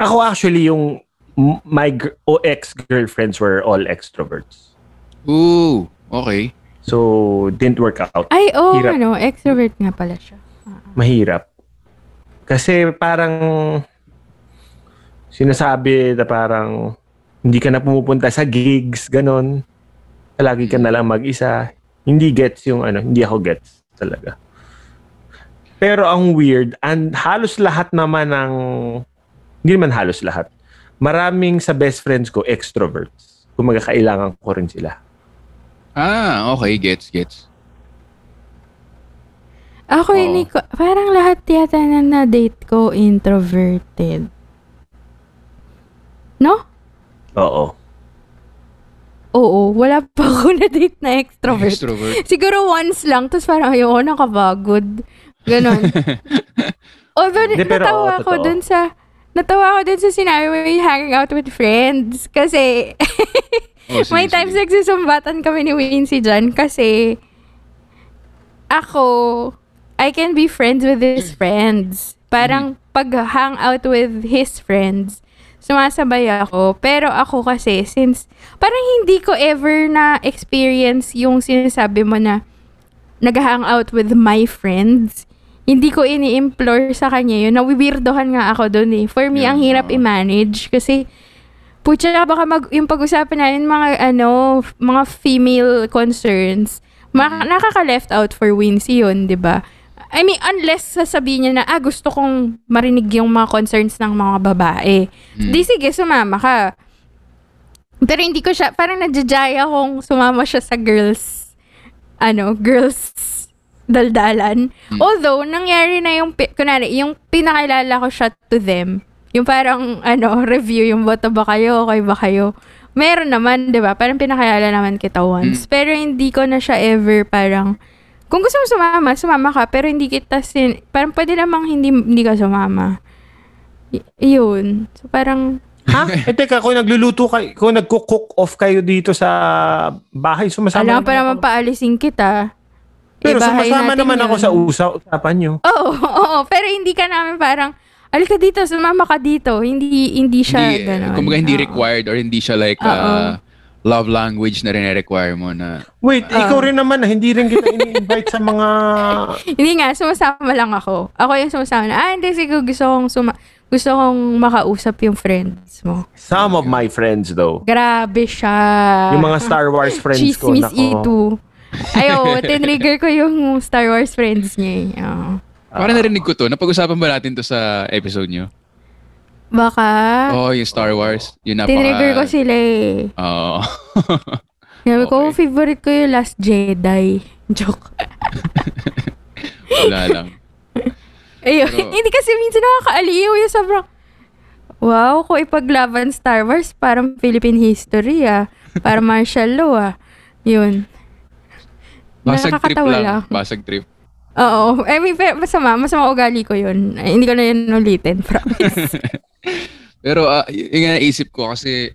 Ako actually, yung m- my gr- o ex-girlfriends were all extroverts. Ooh, okay. So, didn't work out. Ay, oh, Hirap. ano, extrovert nga pala siya. Mahirap. Kasi parang sinasabi na parang hindi ka na pumupunta sa gigs, ganon. Lagi ka na lang mag-isa. Hindi gets yung ano, hindi ako gets talaga. Pero ang weird, and halos lahat naman ng, hindi naman halos lahat, maraming sa best friends ko, extroverts. Kung magkakailangan ko rin sila. Ah, okay, gets, gets. Ako, Oo. hindi ko, parang lahat yata na na-date ko introverted. No? Oo. Oo, wala pa ako na-date na extrovert. Extrovert. Siguro once lang, tapos parang ayoko, nakapagod. Ganon. Although, Hindi, pero natawa oo, ako dun sa, natawa ako dun sa sinabi mo yung hanging out with friends. Kasi, Oh, sige, may sige. times nagsusumbatan kami ni Wincy dyan kasi ako, I can be friends with his friends. Parang pag hang out with his friends, sumasabay ako. Pero ako kasi, since parang hindi ko ever na experience yung sinasabi mo na nag-hang out with my friends. Hindi ko ini-implore sa kanya yun. Nawibirdohan nga ako doon eh. For me, Yun, ang hirap i-manage kasi Pucha, baka mag, yung pag-usapan namin mga ano, mga female concerns, maka, nakaka-left out for Wincy yun, di ba? I mean, unless sasabihin niya na, ah, gusto kong marinig yung mga concerns ng mga babae. Mm. Di sige, sumama ka. Pero hindi ko siya, parang nadjajaya kung sumama siya sa girls, ano, girls daldalan. Mm. Although, nangyari na yung, kunwari, yung pinakilala ko siya to them, yung parang, ano, review, yung boto ba kayo, okay ba kayo. Meron naman, di ba? Parang pinakilala naman kita once. Pero hindi ko na siya ever parang, kung gusto mo sumama, sumama ka, pero hindi kita sin... Parang pwede namang hindi, hindi ka sumama. Y- yun. So, parang, Ha? eh teka, kung nagluluto kayo, kung nagko-cook off kayo dito sa bahay, sumasama alam pa naman naman ako. paalisin kita. Pero Ibahay sumasama naman ako yun. sa usa- usapan nyo. Oo, oo. Pero hindi ka namin parang, alika dito, sumama ka dito. Hindi, hindi siya hindi, gano'n. kumbaga hindi Oo. required or hindi siya like Oo. uh, love language na rin-require mo na Wait, Ah. ikaw rin naman, hindi rin kita ini-invite sa mga... Hindi nga, sumasama lang ako. Ako yung sumasama na, ah, hindi, sige, gusto kong, suma- gusto kong makausap yung friends mo. Some of my friends though. Grabe siya. Yung mga Star Wars friends ko. Chismis nako. ito. Ayo, tinrigger ko yung Star Wars friends niya. eh. Oo. Parang narinig ko to. Napag-usapan ba natin to sa episode nyo? Baka, Oh, yung Star Wars. Yung napaka... tinrigger ko sila eh. Oo. Sabi ko, Okay. favorite ko yung Last Jedi. Joke. Wala lang. Ayun. Pero- Hindi kasi minsan nakakaaliw yung sobrang, wow, kung ipaglaban Star Wars, parang Philippine history ah. Para martial law ah. Yun. Basag trip lang. lang. Basag trip. Oo. I mean, masama. Masama ugali ko yun. Ay, hindi ko na yun ulitin. Promise. Pero uh, yung naisip ko kasi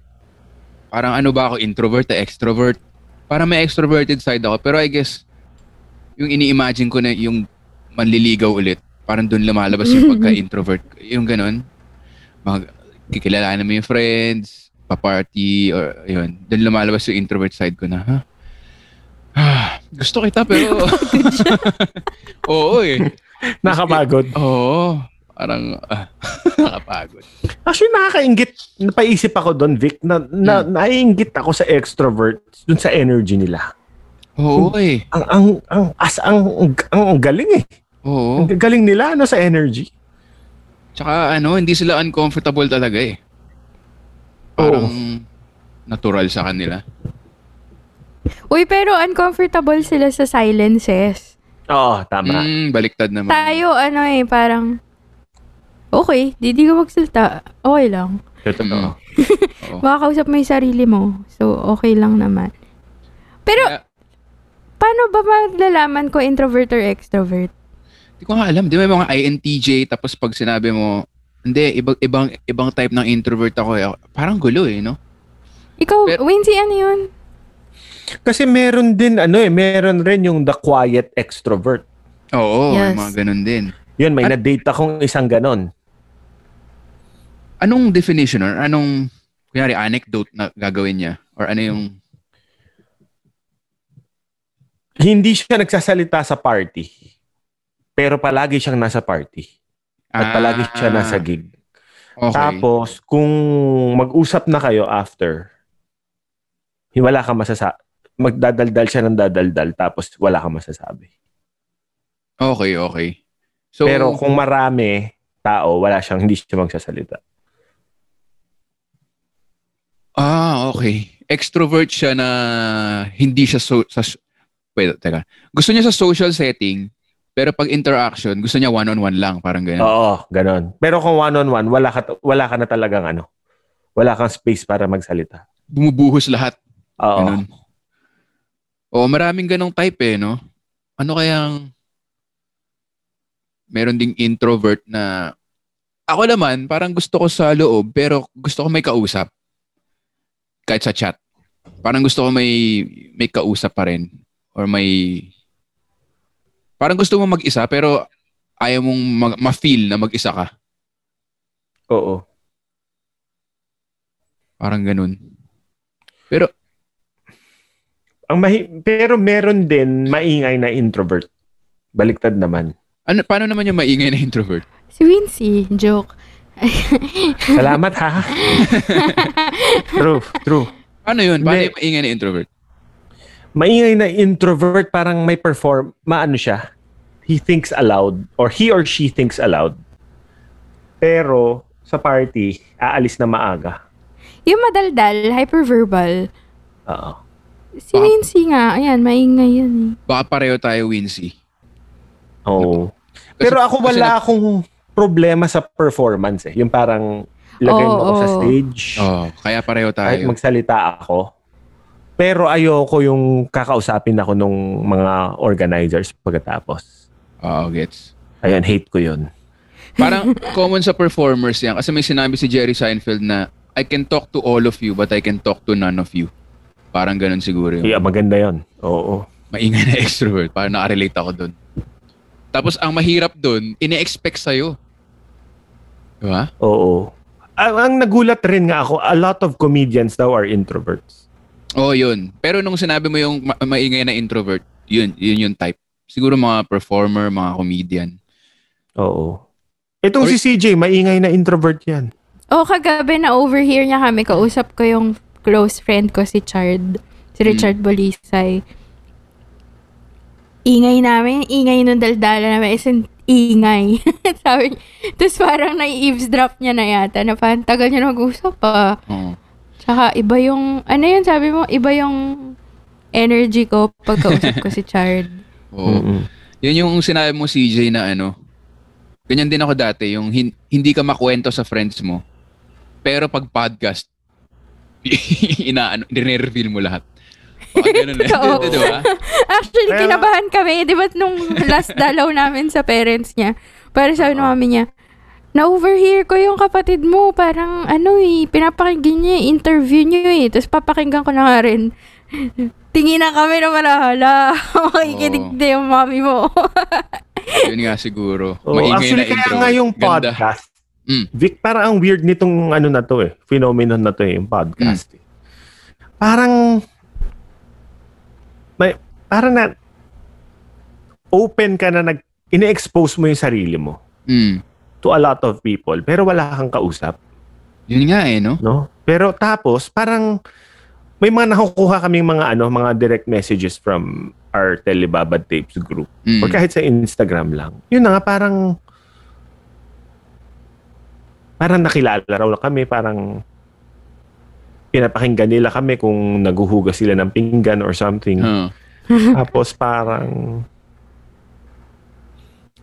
parang ano ba ako, introvert extrovert? Parang may extroverted side ako. Pero I guess, yung ini-imagine ko na yung manliligaw ulit, parang doon lumalabas yung pagka-introvert. Yung ganun. Mag, kikilalanin mo yung friends, pa-party, or yun. Doon lumalabas yung introvert side ko na, ha? Ah, gusto kita pero... Oo eh. Nakapagod. Oo. Parang, ah, nakapagod. Actually, nakakaingit. Napaisip ako doon, Vic, na, na Hmm. naiingit ako sa extrovert dun sa energy nila. Oo eh. Ang, ang, ang, as, ang, ang, ang galing eh. Oo. Ang galing nila, ano, sa energy. Tsaka ano, hindi sila uncomfortable talaga eh. Parang natural sa kanila. Uy, pero uncomfortable sila sa silences. Oo, tama. Mm, baliktad naman. Tayo, ano eh, parang, okay, di, di ka magsalita. Okay lang. Totoo. Oo. Makakausap mo yung sarili mo. So, okay lang naman. Pero, Kaya, paano ba malalaman ko introvert or extrovert? Hindi ko nga alam. Di ba may mga INTJ tapos pag sinabi mo, hindi, ibang, ibang, ibang type ng introvert ako eh. Parang gulo eh, no? Ikaw, Pero- Wincy, ano yun? Kasi meron din, ano eh, meron rin yung the quiet extrovert. Oo, may Yes. mga ganun din. Yun, may At- na-date akong isang ganon. Anong definition or anong, kunyari, anecdote na gagawin niya? Or ano yung, Hindi siya nagsasalita sa party. Pero palagi siyang nasa party. At palagi siya Ah, nasa gig. Okay. Tapos, kung mag-usap na kayo after, wala kang masasa magdadaldal siya ng dadaldal tapos wala kang masasabi. Okay, okay. So, Pero kung marami tao, wala siyang, hindi siya magsasalita. Ah, okay. Extrovert siya na hindi siya so, sa, wait, teka. Gusto niya sa social setting, pero pag interaction, gusto niya one-on-one lang, parang ganyan. Oo, ganon. Pero kung one-on-one, wala ka, wala ka na talagang ano, wala kang space para magsalita. Bumubuhos lahat. Oo. Ganun. Oo, maraming ganong type eh, no? Ano kayang meron ding introvert na ako naman, parang gusto ko sa loob, pero gusto ko may kausap. Kahit sa chat. Parang gusto ko may may kausap pa rin. Or may parang gusto mo mag-isa, pero ayaw mong mag- ma-feel na mag-isa ka. Oo. Parang ganun. Pero, Ang mahi- pero meron din maingay na introvert. Baliktad naman. ano, paano naman yung maingay na introvert? Si Wincy, joke. Salamat ha. true, true. Paano yun? Paano yung maingay na introvert? Maingay na introvert parang may perform, maano siya. He thinks aloud or he or she thinks aloud. Pero sa party, aalis na maaga. Yung madaldal, hyperverbal. Oo. Si Wincy nga, ayan, maingay yan eh. Baka pareho tayo, Wincy. Oo. Kasi- Pero ako kasi wala na- akong problema sa performance eh. Yung parang ilagay mo Oo, ako sa oo. stage. Oh, kaya pareho Kahit tayo. magsalita ako. Pero ayoko yung kakausapin ako nung mga organizers pagkatapos. Oo, gets. Ayun, hate ko yun. Parang common sa performers yan. Kasi may sinabi si Jerry Seinfeld na, I can talk to all of you, but I can talk to none of you. Parang ganun siguro yun. Yeah, maganda yun. Oo. Maingay na extrovert. Parang nakarelate ako dun. Tapos ang mahirap dun, ine-expect sa'yo. Diba? Oo. Ang, ang nagulat rin nga ako, a lot of comedians daw are introverts. Oo, yun. Pero nung sinabi mo yung ma- maingay na introvert, yun, yun yung type. Siguro mga performer, mga comedian. Oo. Itong Or- si CJ, maingay na introvert yan. Oh, kagabi na overhear niya kami. Kausap ko yung close friend ko, si Chard. Si Richard Bolisay. Ingay namin. Ingay nung daldala namin. As in, ingay. Sabi niya. Tapos parang nai-eavesdrop niya na yata. Na parang tagal niya mag-usap pa. Oo. Tsaka iba yung, ano yun sabi mo? Iba yung energy ko pagkausap ko si Chard. Oo. Mm-mm. Yun yung sinabi mo CJ na ano, ganyan din ako dati, yung hin- hindi ka makwento sa friends mo. Pero pag podcast, inaano, nire-reveal mo lahat. Baka ganun eh. Di ba? Actually, Pero- kinabahan kami. Di ba nung last dalaw namin sa parents niya, parang sabi ng mami niya, na-overhear ko yung kapatid mo. Parang ano eh, pinapakinggan niya yung interview niyo eh. Tapos papakinggan ko na nga rin. Tingin na kami na malahala. Makikinig Oo. na yung mami mo. Yun nga siguro. Oh, Maingay actually, na kaya intro. nga yung Ganda. podcast, Mm. Vic, parang ang weird nitong ano na to eh, phenomenon na to eh, yung podcast. Mm. eh. Parang, parang na, open ka na nag, ine-expose mo yung sarili mo Mm. to a lot of people, pero wala kang kausap, Yun nga eh, no? no? Pero tapos, parang, may mga nakukuha kaming mga ano, mga direct messages from our Telebabad Tapes group. Mm. Or kahit sa Instagram lang. Yun na nga, parang parang nakilala raw na kami, parang pinapakinggan nila kami kung naguhugas sila ng pinggan or something. Huh. Tapos parang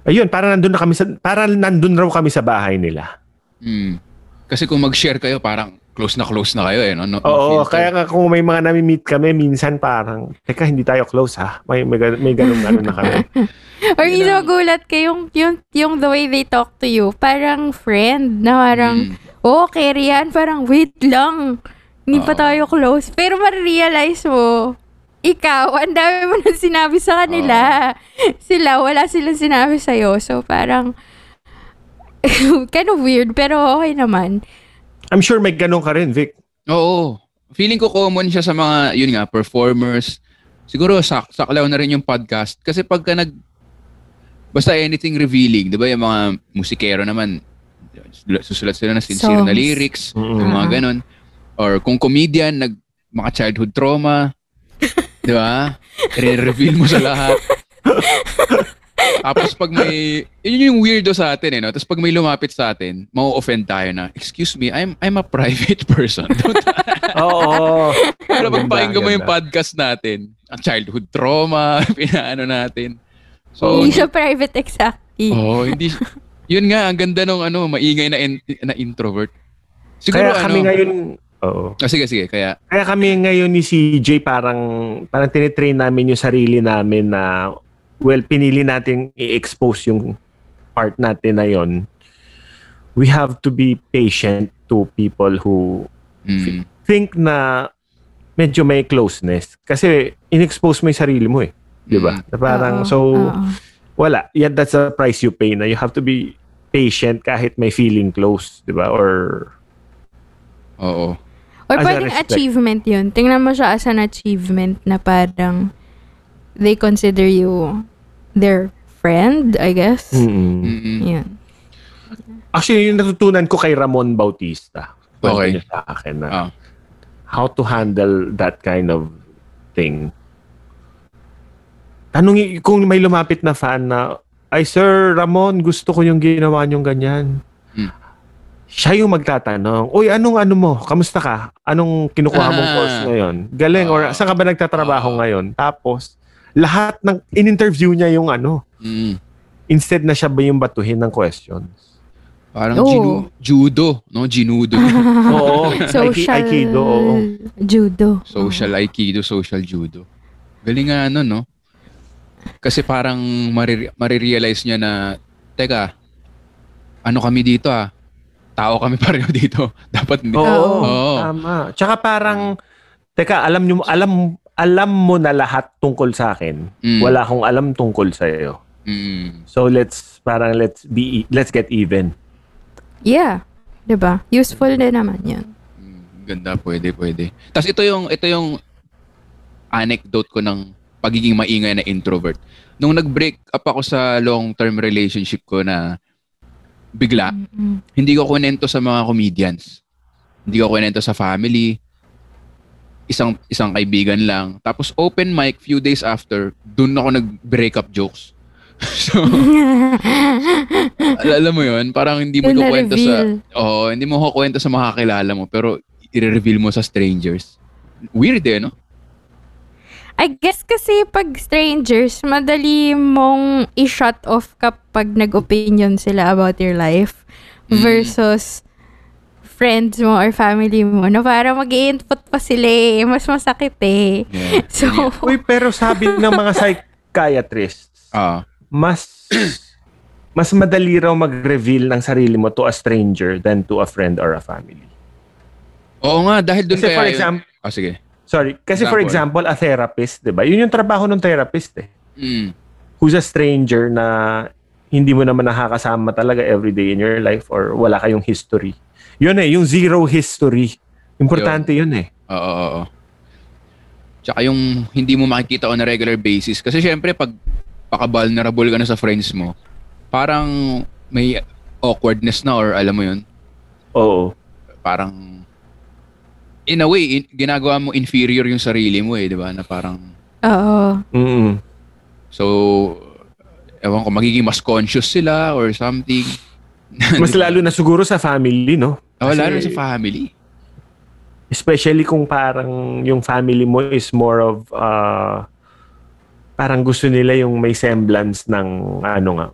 Ayun, parang nandun na kami sa parang nandun raw kami sa bahay nila. Mm. Kasi kung mag-share kayo, parang close na close na kayo eh, no? no no Oo, filter. kaya nga kung may mga nami-meet kami, minsan parang, teka, hindi tayo close ha. May, may, may ganun ano na kami. Or Yun isa ang- gulat ka yung, yung, yung the way they talk to you. Parang friend na parang, Mm. oh, yan. Parang, wait lang. Hindi pa Oo. tayo close. Pero ma-realize mo, ikaw, ang dami mo nang sinabi sa kanila. Sila, wala silang sinabi sa'yo. So, parang, kind of weird, pero okay naman. I'm sure may ganun ka rin, Vic. Oo. Feeling ko common siya sa mga, yun nga, performers. Siguro sak saklaw na rin yung podcast. Kasi pagka nag, basta anything revealing, di ba yung mga musikero naman, susulat sila ng sincere na Songs. lyrics, Mm. yung mga ganun. Or kung comedian, nag, mga childhood trauma, di ba? Re-reveal mo sa lahat. Tapos pag may, yun yung weirdo sa atin eh, no? Tapos pag may lumapit sa atin, mau-offend tayo na, excuse me, I'm I'm a private person. Oo. pero pag pakinggan mo yung podcast natin, ang childhood trauma, pinaano natin. So, Hindi siya private exactly. oh, hindi, yun nga, ang ganda nung ano, maingay na, in- na introvert. Siguro Kaya ano, kami ngayon, oo. Ah, sige, sige, kaya, Kaya kami ngayon ni CJ parang parang tinitrain namin yung sarili namin na well, pinili natin i-expose yung part natin na yon. We have to be patient to people who mm, think na medyo may closeness. Kasi in-expose mo yung sarili mo eh. Di ba? Mm. Na Parang, Oo, so, oo. wala. Yeah, that's a price you pay na you have to be patient kahit may feeling close. Di ba? Or, oo. Or As pwedeng achievement yun. Tingnan mo siya as an achievement na parang they consider you their friend, I guess. mm Mm-mm. Yan. Actually, yung natutunan ko kay Ramon Bautista. Okay. niya sa akin na Ah. how to handle that kind of thing. Tanong kung may lumapit na fan na, ay sir Ramon, gusto ko yung ginawa niyong ganyan. Siya yung magtatanong, Uy, anong ano mo? Kamusta ka? Anong kinukuha mong Ah. course ngayon? Galing, or Ah. saan ka ba nagtatrabaho Ah. ngayon? Tapos, lahat ng, in-interview niya yung ano, Mm. instead na siya ba yung batuhin ng questions. Parang Oo. ginu- judo, no? Ginudo. Oo. Social Aikido, oo. judo. social aikido, social judo. Galing nga ano, no? Kasi parang marire- marirealize niya na, teka, ano kami dito ah? Tao kami pareho dito. Dapat hindi. Oo, Oo. tama. Tsaka parang, teka, alam nyo, alam, alam mo na lahat tungkol sa akin. Mm. Wala akong alam tungkol sa iyo. Mm. So let's, parang let's be, let's get even. Yeah. 'Di ba? Useful din naman yun. Mm, Ganda, pwede, pwede. Tapos ito yung, ito yung anecdote ko ng pagiging maingay na introvert. Nung nag-break up ako sa long-term relationship ko na bigla, Mm-mm. hindi ko kunento sa mga comedians. Hindi ko kunento sa family. Isang isang kaibigan lang. Tapos open mic few days after, dun ako nag-break up jokes. so, al- alam mo yun, parang hindi mo Dun ikukwento sa. Oo, hindi mo kukwento sa mga kakilala mo pero i-reveal mo sa strangers. Weird eh, no? I guess kasi pag strangers, madali mong i-shut off kapag nag-opinion sila about your life Mm. versus friends mo or family mo na parang mag input pa sila eh. Mas masakit eh. Yeah. So, Uy, pero sabi ng mga psychiatrists, Ah, mas, mas madali raw mag-reveal ng sarili mo to a stranger than to a friend or a family. oo nga, dahil dun Kasi kaya... for yun- example, Ah, sige. Sorry, kasi for Example. example, a therapist, di ba? Yun yung trabaho ng therapist eh. Mm. who's a stranger na hindi mo naman nakakasama talaga every day in your life or wala kayong history. Yun eh, yung zero history. Importante yun, eh. Oo, oo, oo. Tsaka yung hindi mo makikita on a regular basis. Kasi syempre, pag paka-vulnerable ka na sa friends mo, parang may awkwardness na or alam mo yun, Oo. parang in a way, in- ginagawa mo inferior yung sarili mo eh, di ba? Na parang, Oo. Mm-mm. so, ewan ko, magiging mas conscious sila or something. Mas lalo na siguro sa family, no? Oh, Kasi- lalo na sa family. Especially kung parang yung family mo is more of uh, parang gusto nila yung may semblance ng ano nga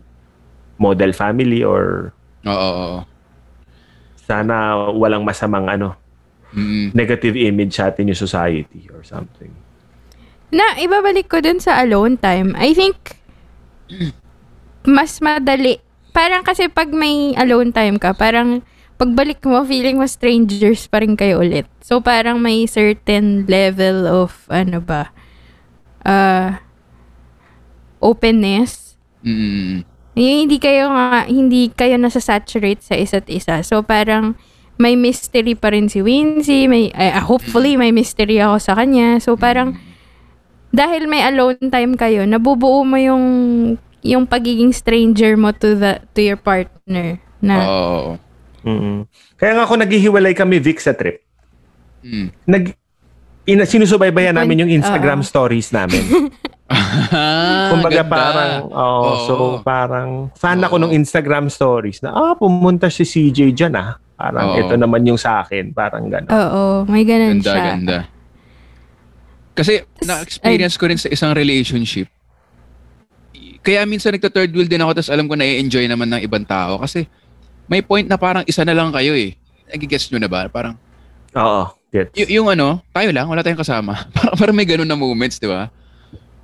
model family or Oo, oo, oo. sana walang masamang ano Mm, negative image sa atin yung society or something. Na, ibabalik ko dun sa alone time. I think, mas madali. Parang kasi pag may alone time ka, parang pagbalik mo, feeling mo strangers pa rin kayo ulit. So, parang may certain level of, ano ba, uh, openness. mm, Yung hindi kayo nga, hindi kayo nasa-saturate sa isa't isa. So, parang may mystery pa rin si Wincy. May, eh, hopefully, may mystery ako sa kanya. So, parang, dahil may alone time kayo, nabubuo mo yung yung pagiging stranger mo to the to your partner na oo, oo. mm Kaya nga ako naghihiwalay kami Vic sa trip. Mm. Nag ina, sinusubaybayan namin yung Instagram Oo. stories namin. Kumbaga ganda. parang, oh, Oo. so parang fan ako Oo. ng Instagram stories na, ah, pumunta si CJ dyan ah. Parang Oo. ito naman yung sa akin. Parang gano'n. Oo, may ganun Ganda, siya. ganda. Kasi na-experience ko rin sa isang relationship. Kaya minsan nagta-third wheel din ako tapos alam ko na i-enjoy naman ng ibang tao. Kasi may point na parang isa na lang kayo eh. Nagigets nyo na ba? Parang, Oo. Gets. y- yung ano, tayo lang, wala tayong kasama. parang, parang may ganun na moments, di ba?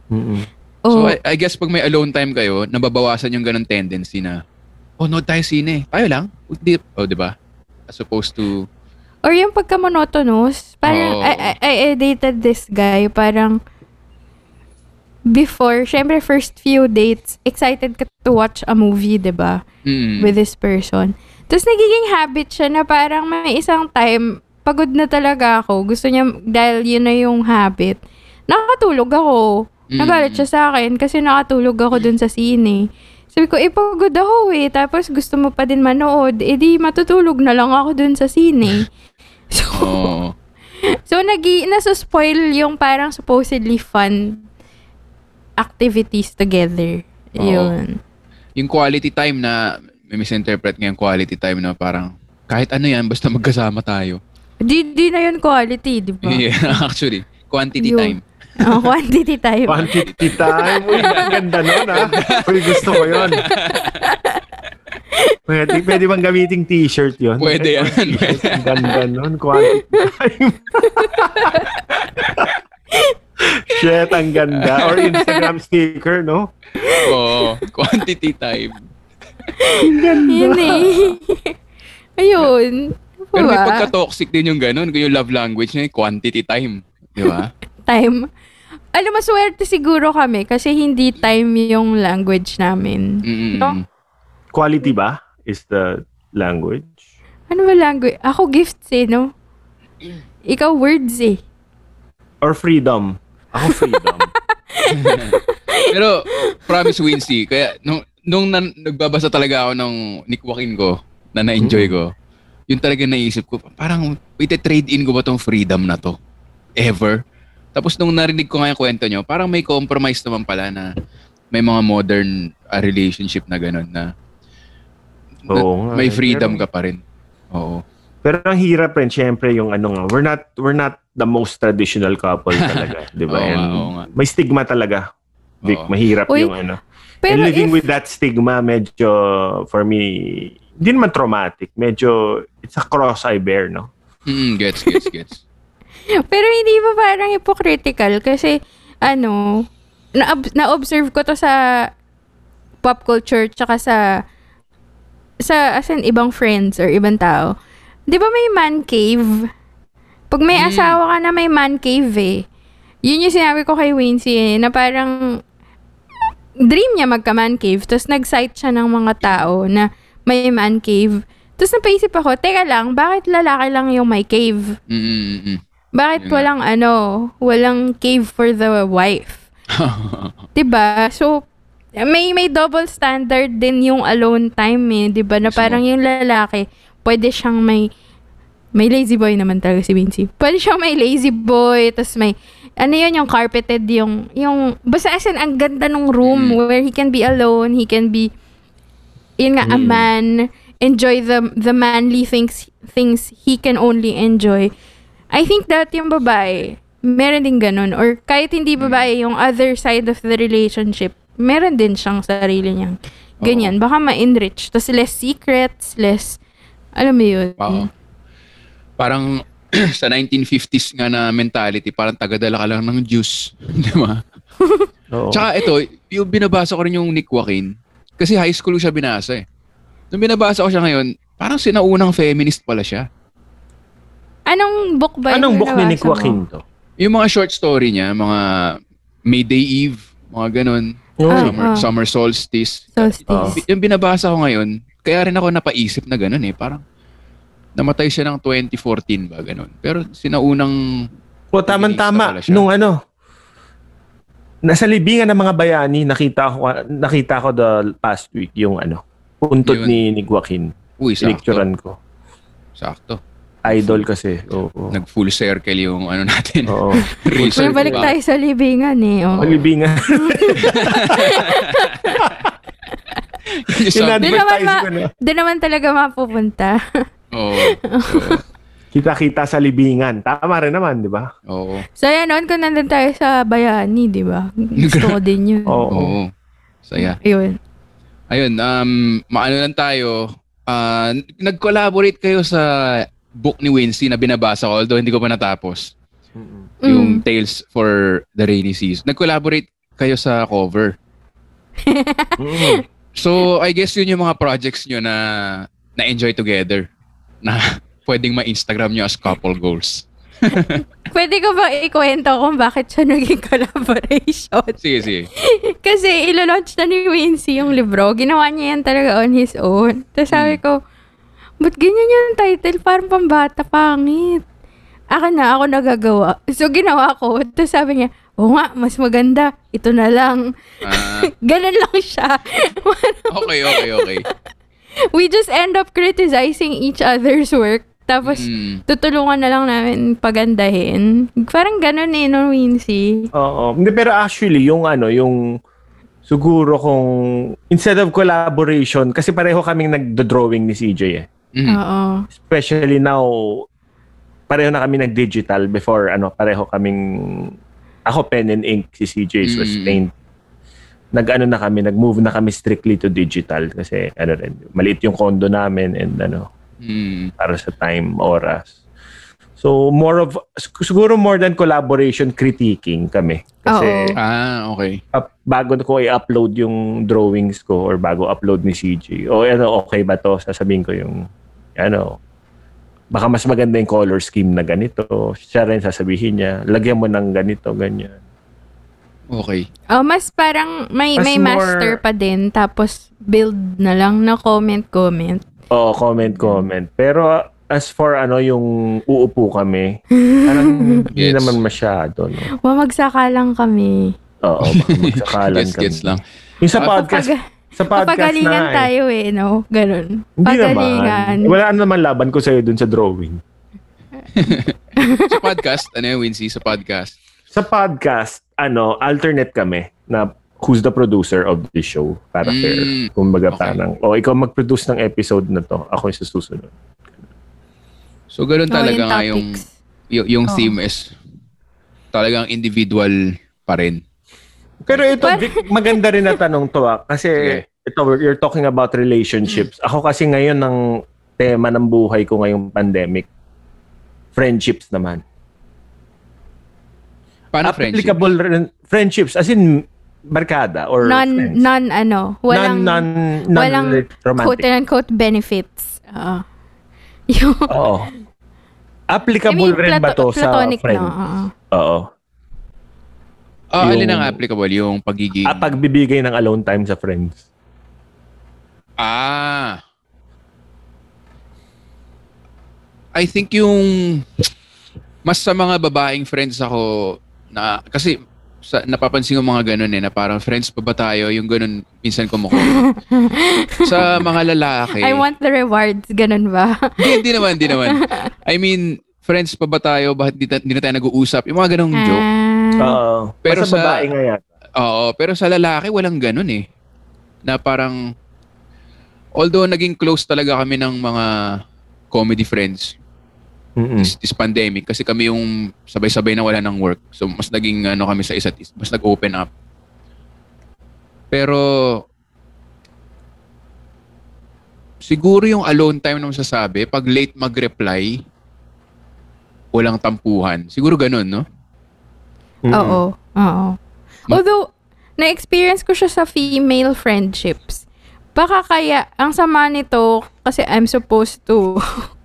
Mm-mm. So Oo. I, I guess pag may alone time kayo, nababawasan yung ganun tendency na, oh, no tayo sine. Tayo lang. Di, oh, di ba? As opposed to, Or yung pagka-monotonous, parang, Oo. I, I, I, I dated this guy, parang, before, syempre first few dates, excited ka to watch a movie, 'di ba mm, With this person. Tapos nagiging habit siya na parang may isang time, pagod na talaga ako. Gusto niya, dahil yun na yung habit, nakatulog ako. Mm. Nagalit siya sa akin kasi nakatulog ako dun sa sine. Sabi ko, eh, pagod ako eh. Tapos gusto mo pa din manood. Eh di, matutulog na lang ako dun sa sine. So, Oo. so nagi, nasuspoil yung parang supposedly fun activities together. Oo. Yun. yung quality time na may misinterpret nga yung quality time na parang kahit ano yan basta magkasama tayo. Di, di na yun quality, di ba? Yeah, actually, quantity Yun. time. Oh, quantity time. Quantity time. Uy, ang ganda nun ah. Uy, gusto ko yun. Pwede, pwede bang gamiting t-shirt yun? Pwede yan. Ang ganda nun. Quantity time. Shit, ang ganda. Or Instagram sticker, no? Oo, quantity time. Yun eh. Ayun. Pero may Diba? pagka-toxic din yung ganun, yung love language niya, quantity time. Di ba? Time. Alam, maswerte siguro kami kasi hindi time yung language namin. Mm-mm. No? Quality ba is the language? Ano ba language? Ako gifts eh, no? Ikaw words eh. Or freedom? Ako freedom. Pero, promise Wincy, kaya nung, nung nan, nagbabasa talaga ako ng Nick Joaquin ko, na na-enjoy ko, yun talaga naisip ko, parang, ite-trade in ko ba tong freedom na to? Ever? Tapos nung narinig ko nga yung kwento nyo, parang may compromise naman pala na may mga modern ah, relationship na gano'n na, na Oo nga, may eh. freedom Pero- ka pa rin. Oo. Pero ang hirap rin, syempre, yung ano nga, we're not, we're not the most traditional couple talaga, di ba? Oo nga, And oo nga. may stigma talaga. Vic, Oo. mahirap Uy, yung ano. Pero And living if, with that stigma, medyo, for me, hindi naman traumatic. Medyo, it's a cross I bear, no? Mm, gets, gets, gets. Pero hindi ba parang hypocritical? Kasi, ano, na- na-observe ko to sa pop culture tsaka sa sa as in, ibang friends or ibang tao. 'Di ba may man cave? Pag may Mm. asawa ka na may man cave eh. Yun yung sinabi ko kay Wincy eh, na parang dream niya magka-man cave. Tapos nag-cite siya ng mga tao na may man cave. Tapos napaisip ako, teka lang, bakit lalaki lang yung may cave? Mm, mm, mm. Bakit walang ano, walang cave for the wife? 'Di ba? So may may double standard din yung alone time eh, 'di ba? Na parang yung lalaki, pwede siyang may may lazy boy naman talaga si Vinci. Pwede siyang may lazy boy, tapos may ano yun, yung carpeted, yung, yung, basta as in, ang ganda ng room Mm. where he can be alone, he can be, yun nga, a Mm. man, enjoy the, the manly things, things he can only enjoy. I think that yung babae, meron din ganun. Or kahit hindi babae, yung other side of the relationship, meron din siyang sarili niyang ganyan. Baka ma-enrich. Tapos less secrets, less, alam mo yun. Oo. Parang sa 1950s nga na mentality, parang tagadala ka lang ng juice. Di ba? Oo. Tsaka ito, yung binabasa ko rin yung Nick Joaquin, kasi high school ko siya binasa eh. Nung binabasa ko siya ngayon, parang sinaunang feminist pala siya. Anong book ba Anong book ni Nick nabasa mo? Joaquin to? Yung mga short story niya, mga Mayday Eve, mga ganun, Ah, summer, ah. summer solstice. Solstice. Oo. Yung binabasa ko ngayon, kaya rin ako napaisip na ganun eh. Parang namatay siya ng 2014 ba, ganun. Pero sinaunang O tamang-tama. Nung ano, nasa libingan ng mga bayani, nakita ko, nakita ko the past week yung ano, puntod Yun. ni Nick Joaquin. Uy, sakto. Pinicturean ko. Sakto. Idol kasi. Oo. Nag full circle yung ano natin. Oo. Research. May balik tayo sa libingan eh. Oh. O, libingan. Di naman, ma- na. di naman talaga mapupunta. Oo. Oo. Kita-kita sa libingan. Tama rin naman, di ba? Oo. so yan, noon kung nandun tayo sa bayani, di ba? Gusto ko din yun. Oo. Oo. Saya. Ayun. Ayun, um, maano lang tayo. Ah, nag-collaborate kayo sa book ni Wincy na binabasa ko, although hindi ko pa natapos. Yung Mm. Tales for the Rainy Seas. Nag-collaborate kayo sa cover. Mm. So, I guess yun yung mga projects nyo na na-enjoy together. Na pwedeng ma-Instagram nyo as couple goals. Pwede ko ba ikwento kung bakit siya naging collaboration? Sige, sige. Kasi ilo-launch na ni Wincy yung libro. Ginawa niya yan talaga on his own. Tapos sabi ko, ba't ganyan yung title? Parang pambata, pangit. Akin na, ako nagagawa. So, ginawa ko. Tapos sabi niya, oo nga, mas maganda. Ito na lang. Ah, Ganun lang siya. okay, okay, okay. We just end up criticizing each other's work. Tapos, Mm. tutulungan na lang namin pagandahin. Parang ganun eh, no, Wincy? Oo. Hindi, pero actually, yung ano, yung siguro kung instead of collaboration, kasi pareho kaming nagdo-drawing ni CJ eh. Mm. Oo. Especially now, pareho na kami nag-digital before, ano, pareho kaming, ako pen and ink, si CJ was Mm. paint. Nag-ano na kami, nag-move na kami strictly to digital kasi ano rin, maliit yung condo namin and ano, Mm. para sa time, oras. So, more of, siguro more than collaboration, critiquing kami. Kasi, Oo. Ah, okay. up, bago ko i-upload yung drawings ko or bago upload ni CJ, o ano, okay ba to? Sasabihin ko yung, ano, baka mas maganda yung color scheme na ganito. Siya rin sasabihin niya, lagyan mo ng ganito, ganyan. Okay. Oh, mas parang may Mas may more- master pa din tapos build na lang na comment comment. Oo, comment, comment. Pero uh, as for ano, yung uupo kami, parang hindi Gets. naman masyado, no? Wa magsaka lang kami. Oo, magsakalan Gets, kami. gets lang. Yung sa podcast, Papaga- sa podcast papagalingan na eh. tayo eh, no? Ganun. Hindi Pagalingan. naman. Wala naman laban ko sa'yo dun sa drawing. Sa podcast, ano yung Wincy? Sa podcast. Sa podcast, ano, alternate kami na who's the producer of the show para Mm, fair. Kumbaga okay. parang, o ikaw mag-produce ng episode na to, ako yung susunod. So, ganun talaga yung nga yung, yung, yung Oo. theme is talagang individual pa rin. Pero ito, Vic, maganda rin na tanong to ah. Kasi Sige. ito, we're- you're talking about relationships. Ako kasi ngayon ng tema ng buhay ko ngayong pandemic, friendships naman. Paano friendship? Applicable rin, friendships, as in barkada or non friends. non ano, walang non, non, walang romantic. quote unquote benefits. Oo. yung Oo. I Applicable mean, rin ba to sa friend? no. oo. Oo. Ah, Yung- alin ang applicable? Yung pagiging... Ah, pagbibigay ng alone time sa friends. Ah. I think yung mas sa mga babaeng friends ako na kasi sa, napapansin ko mga ganun eh na parang friends pa ba tayo yung ganun minsan kumukuha. sa mga lalaki. I want the rewards, ganun ba? Hindi, naman, hindi naman. I mean, friends pa ba tayo? Bakit di, ta- di na tayo nag-uusap? Yung mga ganung joke. Ah, Oo. Pero sa- babae nga yan. Oo, pero sa lalaki walang ganun eh. Na parang although naging close talaga kami ng mga comedy friends Mm-mm. this, this pandemic kasi kami yung sabay-sabay na wala ng work. So mas naging ano kami sa isa't isa, mas nag-open up. Pero siguro yung alone time na masasabi, pag late mag-reply, walang tampuhan. Siguro ganun, no? Mm-mm. Oo. Oo. Although, na-experience ko siya sa female friendships. Baka kaya, ang sama nito, kasi I'm supposed to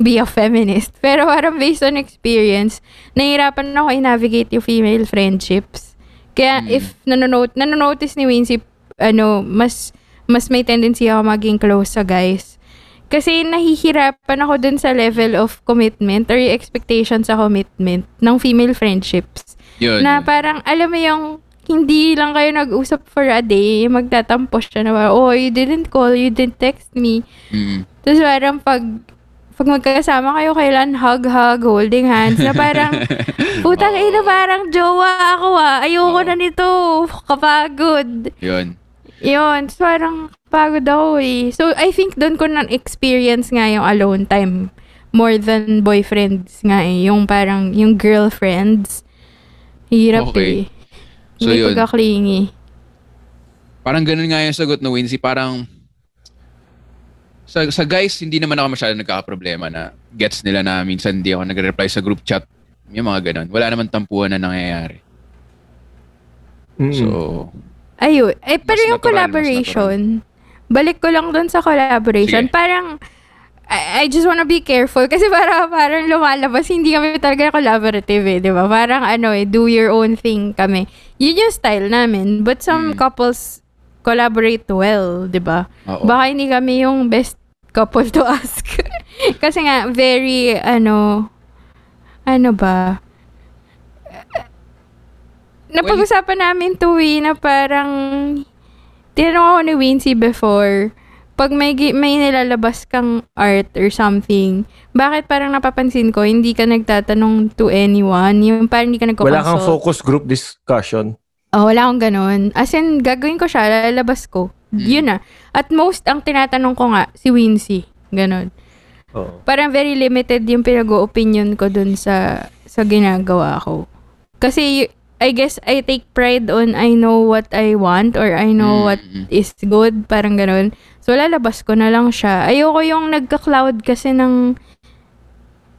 be a feminist. Pero parang based on experience, nahihirapan ako i-navigate yung female friendships. Kaya Mm. if nanonote, nanonotice ni Wincy, ano, mas mas may tendency ako maging close sa guys. Kasi nahihirapan ako dun sa level of commitment or expectation sa commitment ng female friendships. Yun. Na parang, alam mo yung, hindi lang kayo nag-usap for a day, magtatampo siya na oh, you didn't call, you didn't text me. Mm. Tapos parang pag, pag magkasama kayo, kailan hug-hug, holding hands, na parang, putang ina, parang jowa ako ah, ayoko Oo. na nito, kapagod. Yun. Yun, so parang pagod ako eh. So, I think doon ko na-experience nga yung alone time more than boyfriends nga eh. Yung parang, yung girlfriends. Hirap Okay. eh. So, Hindi yun. pagka-clingy. Parang ganun nga yung sagot na Wincy. Parang sa, sa guys, hindi naman ako masyado nagkakaproblema na gets nila na minsan hindi ako nagre-reply sa group chat. Yung mga ganun. Wala naman tampuhan na nangyayari. Mm-mm. So, Ayun. Eh, pero yung natural, collaboration, balik ko lang doon sa collaboration. Sige. Parang, I, I just wanna be careful kasi para parang lumalabas, hindi kami talaga collaborative eh, di ba? Parang ano eh, do your own thing kami. Yun yung style namin. But some Mm. couples collaborate well, di ba? Baka hindi kami yung best couple to ask. kasi nga, very, ano, ano ba? Napag-usapan namin to eh, na parang, tinanong ako ni Wincy before, pag may, may nilalabas kang art or something, bakit parang napapansin ko, hindi ka nagtatanong to anyone? Yung parang hindi ka nagko Wala kang focus group discussion. Oh, wala akong ganun. As in, gagawin ko siya, lalabas ko. Mm. Yun na. At most, ang tinatanong ko nga, si Wincy. Ganun. Oo. Parang very limited yung pinag-opinion ko dun sa sa ginagawa ko. Kasi, I guess, I take pride on I know what I want or I know what Mm, mm. is good. Parang ganun. So, lalabas ko na lang siya. Ayoko yung nagka-cloud kasi ng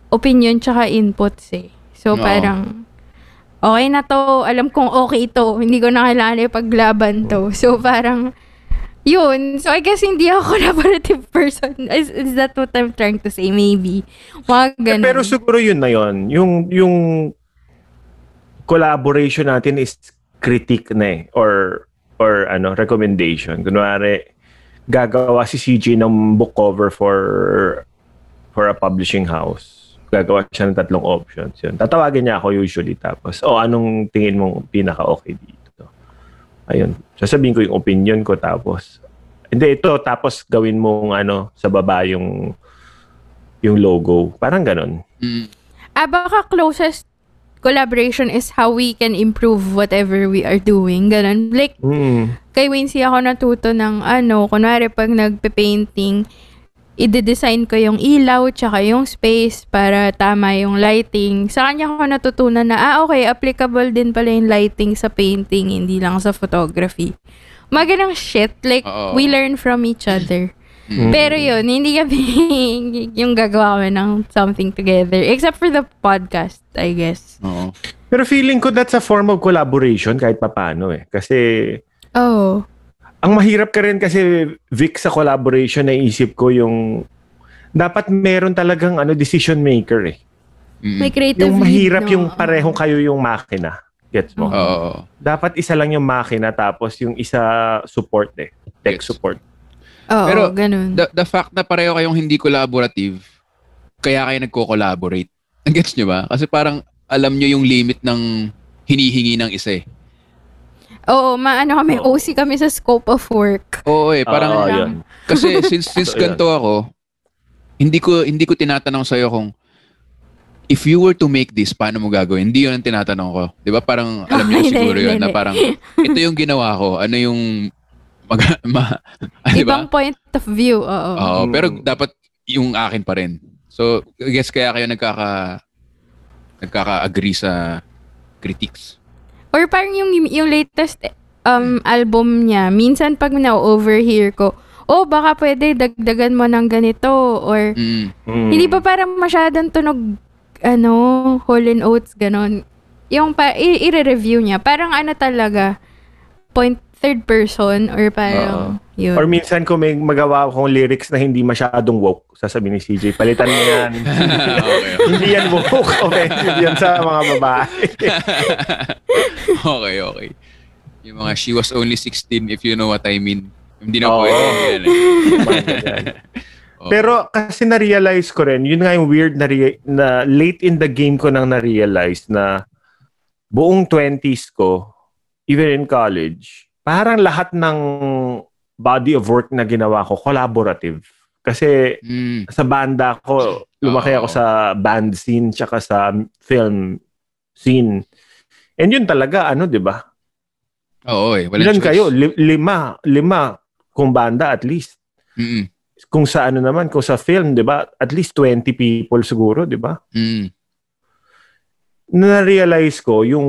opinion tsaka inputs eh. So, Oo. parang, okay na to. Alam kong okay to. Hindi ko na kailangan ipaglaban to. So, parang, yun. So, I guess hindi ako collaborative person. Is, is that what I'm trying to say? Maybe. Mga Eh, pero siguro yun na yun. Yung, yung collaboration natin is critique na eh. Or, or ano, recommendation. Kunwari, gagawa si CJ ng book cover for for a publishing house. Gagawa siya ng tatlong options. Yun. Tatawagin niya ako usually. Tapos, oh, anong tingin mong pinaka-okay dito? Ayun. Sasabihin ko yung opinion ko. Tapos, hindi, ito. Tapos, gawin mong ano, sa baba yung yung logo. Parang ganon. Mm. Ah, baka closest collaboration is how we can improve whatever we are doing. Ganun. Like, Mm. kay Wincy ako natuto ng ano, kunwari pag nagpe-painting, i-design ko yung ilaw tsaka yung space para tama yung lighting. Sa kanya ko natutunan na, ah okay, applicable din pala yung lighting sa painting, hindi lang sa photography. Mga ganang shit. Like, Oo. we learn from each other. Mm. Pero yun, hindi kami yung gagawa kami ng something together. Except for the podcast, I guess. Oo. Pero feeling ko that's a form of collaboration kahit papano eh. Kasi Oh. Ang mahirap ka rin kasi Vic sa collaboration naisip ko yung dapat meron talagang ano decision maker eh. Mm. May creative Yung lead, mahirap no? yung parehong kayo yung makina. Gets mo? Oo. Dapat isa lang yung makina tapos yung isa support eh. Tech Gets. support. Oo, Pero, ganun. The, the fact na pareho kayong hindi collaborative, kaya kayo nagko-collaborate. Gets nyo ba? Kasi parang alam nyo yung limit ng hinihingi ng isa eh. Oo, maano kami, Oo. OC kami sa scope of work. Oo eh, parang Oo, Parang- yun. Kasi since since Totoo ganito ako, hindi ko hindi ko tinatanong sa kung if you were to make this, paano mo gagawin? Hindi 'yun ang tinatanong ko. 'Di ba? Parang alam niyo Hindi, siguro 'yun hindi, na hindi. parang ito yung ginawa ko. Ano yung mag, ma, ah, 'di ba? Ibang point of view, oo. Oo, Mm. pero dapat yung akin pa rin. So, I guess kaya kayo nagkaka nagkaka-agree sa critiques. Or parang yung, yung latest um, album niya, minsan pag na-overhear ko, oh, baka pwede dagdagan mo ng ganito. Or, Mm. Mm. hindi pa parang masyadong tunog, ano, Hall and Oates, ganon. Yung pa, i- i-review niya. Parang ano talaga, point third person or parang yun. Or minsan kung may magawa akong lyrics na hindi masyadong woke, sasabihin ni CJ, palitan mo yan. okay. hindi yan woke. Offensive yan sa mga babae. okay, okay. Yung mga she was only 16 if you know what I mean. Hindi na Oo. pwede eh. Oo. Pero kasi na-realize ko rin, yun nga yung weird na, rea- na late in the game ko nang na-realize na buong 20s ko, even in college, parang lahat ng body of work na ginawa ko, collaborative. Kasi Mm. sa banda ko, lumaki Oo. ako sa band scene tsaka sa film scene. And yun talaga, ano, di ba? Oo eh. Walang Ilan choice. kayo? Li- lima. Lima kung banda at least. Mm-mm. Kung sa ano naman, kung sa film, di ba? At least 20 people siguro, di ba? Mm. Na-realize ko, yung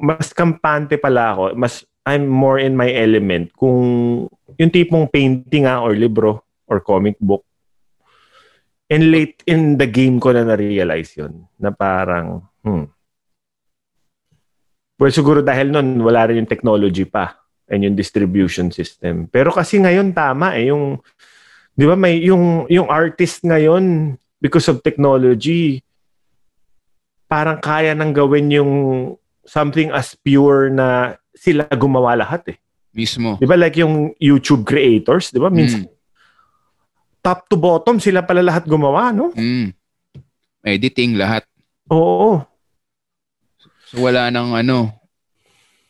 mas kampante pala ako, mas I'm more in my element kung yung tipong painting nga or libro or comic book. And late in the game ko na na-realize yun. Na parang, hmm. Well, siguro dahil nun, wala rin yung technology pa and yung distribution system. Pero kasi ngayon tama eh, yung, di ba may, yung, yung artist ngayon, because of technology, parang kaya nang gawin yung something as pure na sila gumawa lahat eh. Mismo. Di ba like yung YouTube creators, di ba? Minsan, Mm. top to bottom, sila pala lahat gumawa, no? Mm. Editing lahat. Oo. So wala nang ano,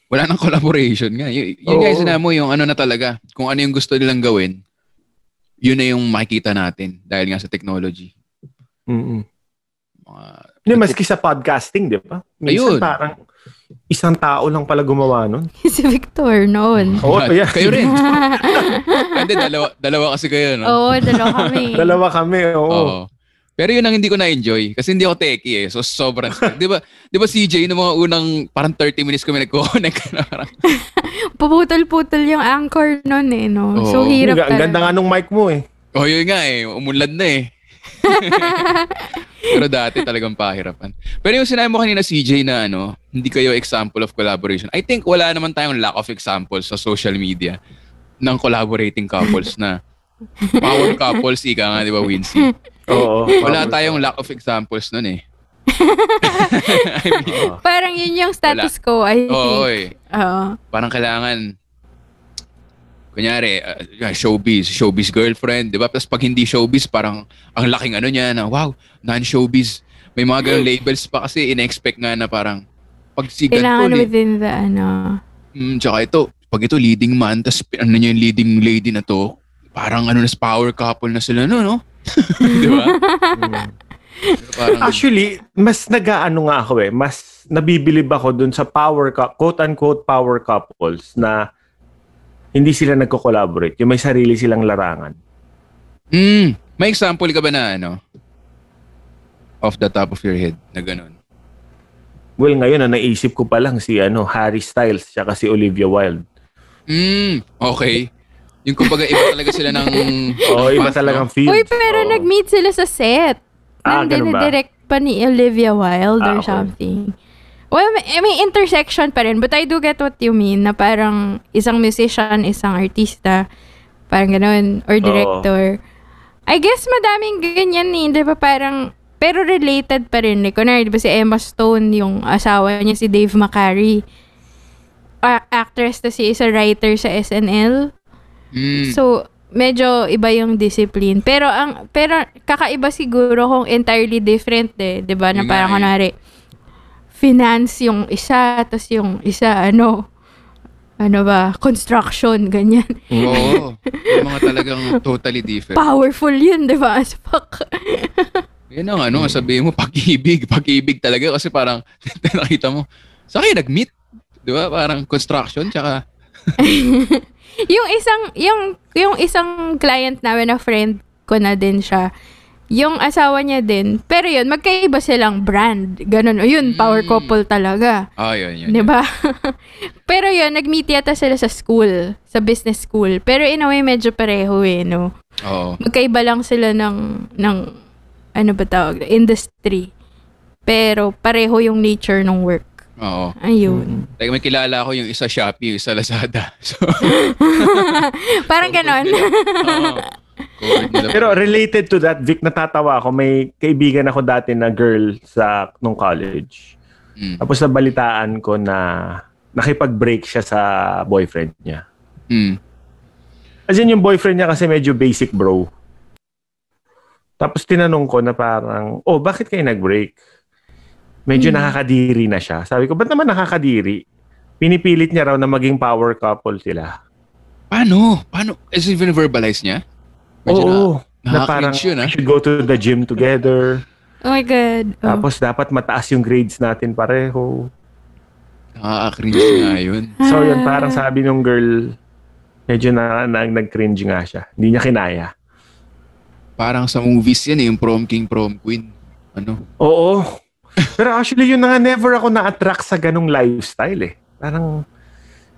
wala nang collaboration nga. Y- yun yung sinabi mo, yung ano na talaga, kung ano yung gusto nilang gawin, yun na yung makikita natin dahil nga sa technology. Mm-mm. Mga, Hindi, maski sa podcasting, di ba? Minsan Ayun. parang isang tao lang pala gumawa nun. si Victor noon. Oo, yeah. Kayo rin. Hindi, dalawa, dalawa kasi kayo, no? Oo, dalawa kami. Dalawa kami, oo. Oo. Pero yun ang hindi ko na-enjoy kasi hindi ako techie eh. So sobrang Di ba? Di ba CJ no mga unang parang 30 minutes kami nagko-connect na parang Puputol-putol yung anchor noon eh, no? So, Oo. hirap Ang talaga. ganda nga nung mic mo eh. Oh, yun nga eh. Umunlad na eh. Pero dati talagang pahirapan. Pero yung sinabi mo kanina, CJ, na ano, hindi kayo example of collaboration. I think wala naman tayong lack of examples sa social media ng collaborating couples na power couples, ika nga, di ba, Wincy? Oo. Wala tayong lack of examples nun eh. Parang yun yung status ko, I think. Oo, eh. Oo. Parang kailangan, kunyari, uh, showbiz, showbiz girlfriend, di ba? Tapos pag hindi showbiz, parang ang laking ano niya na, wow, non-showbiz. May mga ganong labels pa kasi in-expect nga na parang, pag si ganito, Kailangan li- within the, ano, mm, tsaka ito, pag ito leading man, tapos ano niya yung leading lady na to, parang ano na, power couple na sila, no, no? di ba? Mm. Parang, Actually, mas nag-ano nga ako eh. Mas nabibilib ako dun sa power, quote-unquote power couples na hindi sila nagko-collaborate. Yung may sarili silang larangan. mm, may example ka ba na ano? Off the top of your head na ganun. Well, ngayon, na naisip ko pa lang si ano, Harry Styles tsaka si Olivia Wilde. Mm, okay. Yung kumbaga iba talaga sila ng Oo, iba path, talagang no? fields. Uy, pero Oo. nag-meet sila sa set. Ah, ganun ba? direct pa ni Olivia Wilde Ah, or okay. something. Well, may, may intersection pa rin. But I do get what you mean na parang isang musician, isang artista, parang ganun, or director. I guess madaming ganyan eh. Di ba parang pero related pa rin. Like, kunwari, di ba si Emma Stone, yung asawa niya si Dave McCary. A- actress to si isa writer sa SNL. Mm. So, medyo iba yung discipline. Pero ang pero kakaiba siguro kung entirely different eh, 'di ba? Na parang eh. kunwari finance yung isa, tapos yung isa ano ano ba, construction, ganyan. Oo. Yung mga talagang totally different. Powerful yun, di ba? As fuck. Yan ang ano, sabihin mo, pag-ibig. Pag-ibig talaga kasi parang nakita mo, sa kayo nag-meet? Di ba? Parang construction, tsaka yung isang, yung, yung isang client namin na friend ko na din siya, yung asawa niya din, pero yun, magkaiba silang brand. Ganun. O yun, power Mm. couple talaga. Ah, yun, yun. Di ba? Pero yun, nag-meet yata sila sa school, sa business school. Pero in a way, medyo pareho eh, no? Oo. Magkaiba lang sila ng, ng ano ba tawag, industry. Pero pareho yung nature ng work. Oo. Ayun. Like, may kilala ko yung isa Shopee, yung isa Lazada. So, Parang ganon. oo. Pero related to that, Vic, natatawa ako. May kaibigan ako dati na girl sa nung college. Mm. Tapos nabalitaan ko na nakipag-break siya sa boyfriend niya. Mm. As in, yung boyfriend niya kasi medyo basic bro. Tapos tinanong ko na parang, oh, bakit kayo nag-break? Medyo Hmm. nakakadiri na siya. Sabi ko, ba't naman nakakadiri? Pinipilit niya raw na maging power couple sila. Paano? Paano? Is it even verbalize niya? Medyo Oo. na- Na, parang, yun, ah. we should go to the gym together. Oh my God. Oh. Tapos dapat mataas yung grades natin pareho. Nakaka-cringe nga yun. So yun, Ah. parang sabi nung girl, medyo na, na nag-cringe nga siya. Hindi niya kinaya. Parang sa movies yan eh, yung prom king, prom queen. Ano? Oo. Pero actually, yun na nga, never ako na-attract sa ganong lifestyle eh. Parang,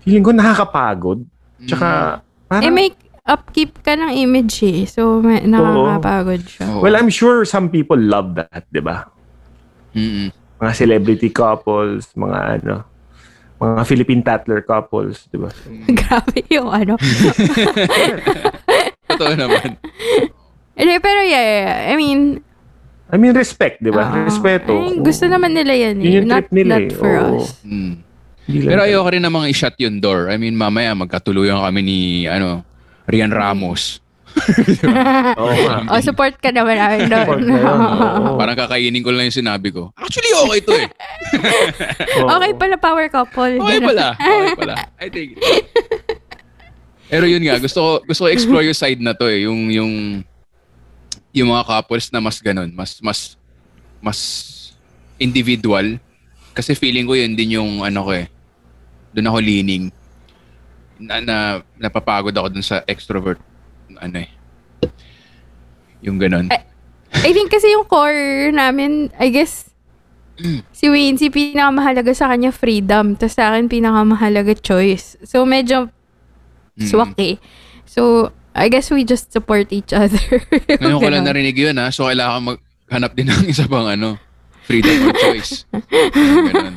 feeling ko nakakapagod. Tsaka, eh, parang, make upkeep ka ng image eh. So, may, nakakapagod siya. Oo. well, I'm sure some people love that, di ba? Mm-mm. Mga celebrity couples, mga ano, mga Philippine Tatler couples, di ba? Grabe yung ano. Totoo naman. Hindi, pero yeah, yeah. I mean, I mean, respect, di ba? oo. Respeto. Ay, gusto naman nila yan eh. Yun yung not, trip nila not eh. for Oo. us. Mm. Pero ayoko rin namang i-shut yung door. I mean, mamaya magkatuluyan kami ni, ano, Rian Ramos. Oo nga. O, support ka naman namin doon. Support na yun, oo. Parang kakainin ko lang yung sinabi ko. Actually, okay to eh. Oo. okay pala power couple. Okay Ganun. pala. Okay pala. I think. Pero yun nga, gusto ko, gusto ko explore yung side na to eh. Yung, yung, yung mga couples na mas ganun. Mas, mas, mas individual. Kasi feeling ko yun din yung ano ko eh. Doon ako leaning. Na, na, napapagod ako dun sa extrovert. Ano eh. Yung ganun. Ay, I think kasi yung core namin, I guess, si Wayne, si pinakamahalaga sa kanya freedom. Tapos sa akin, pinakamahalaga choice. So, medyo Mm. swak eh. So, I guess we just support each other. Ngayon ko lang narinig yun ha. So kailangan maghanap din ng isa pang ano, freedom or choice. Ganun.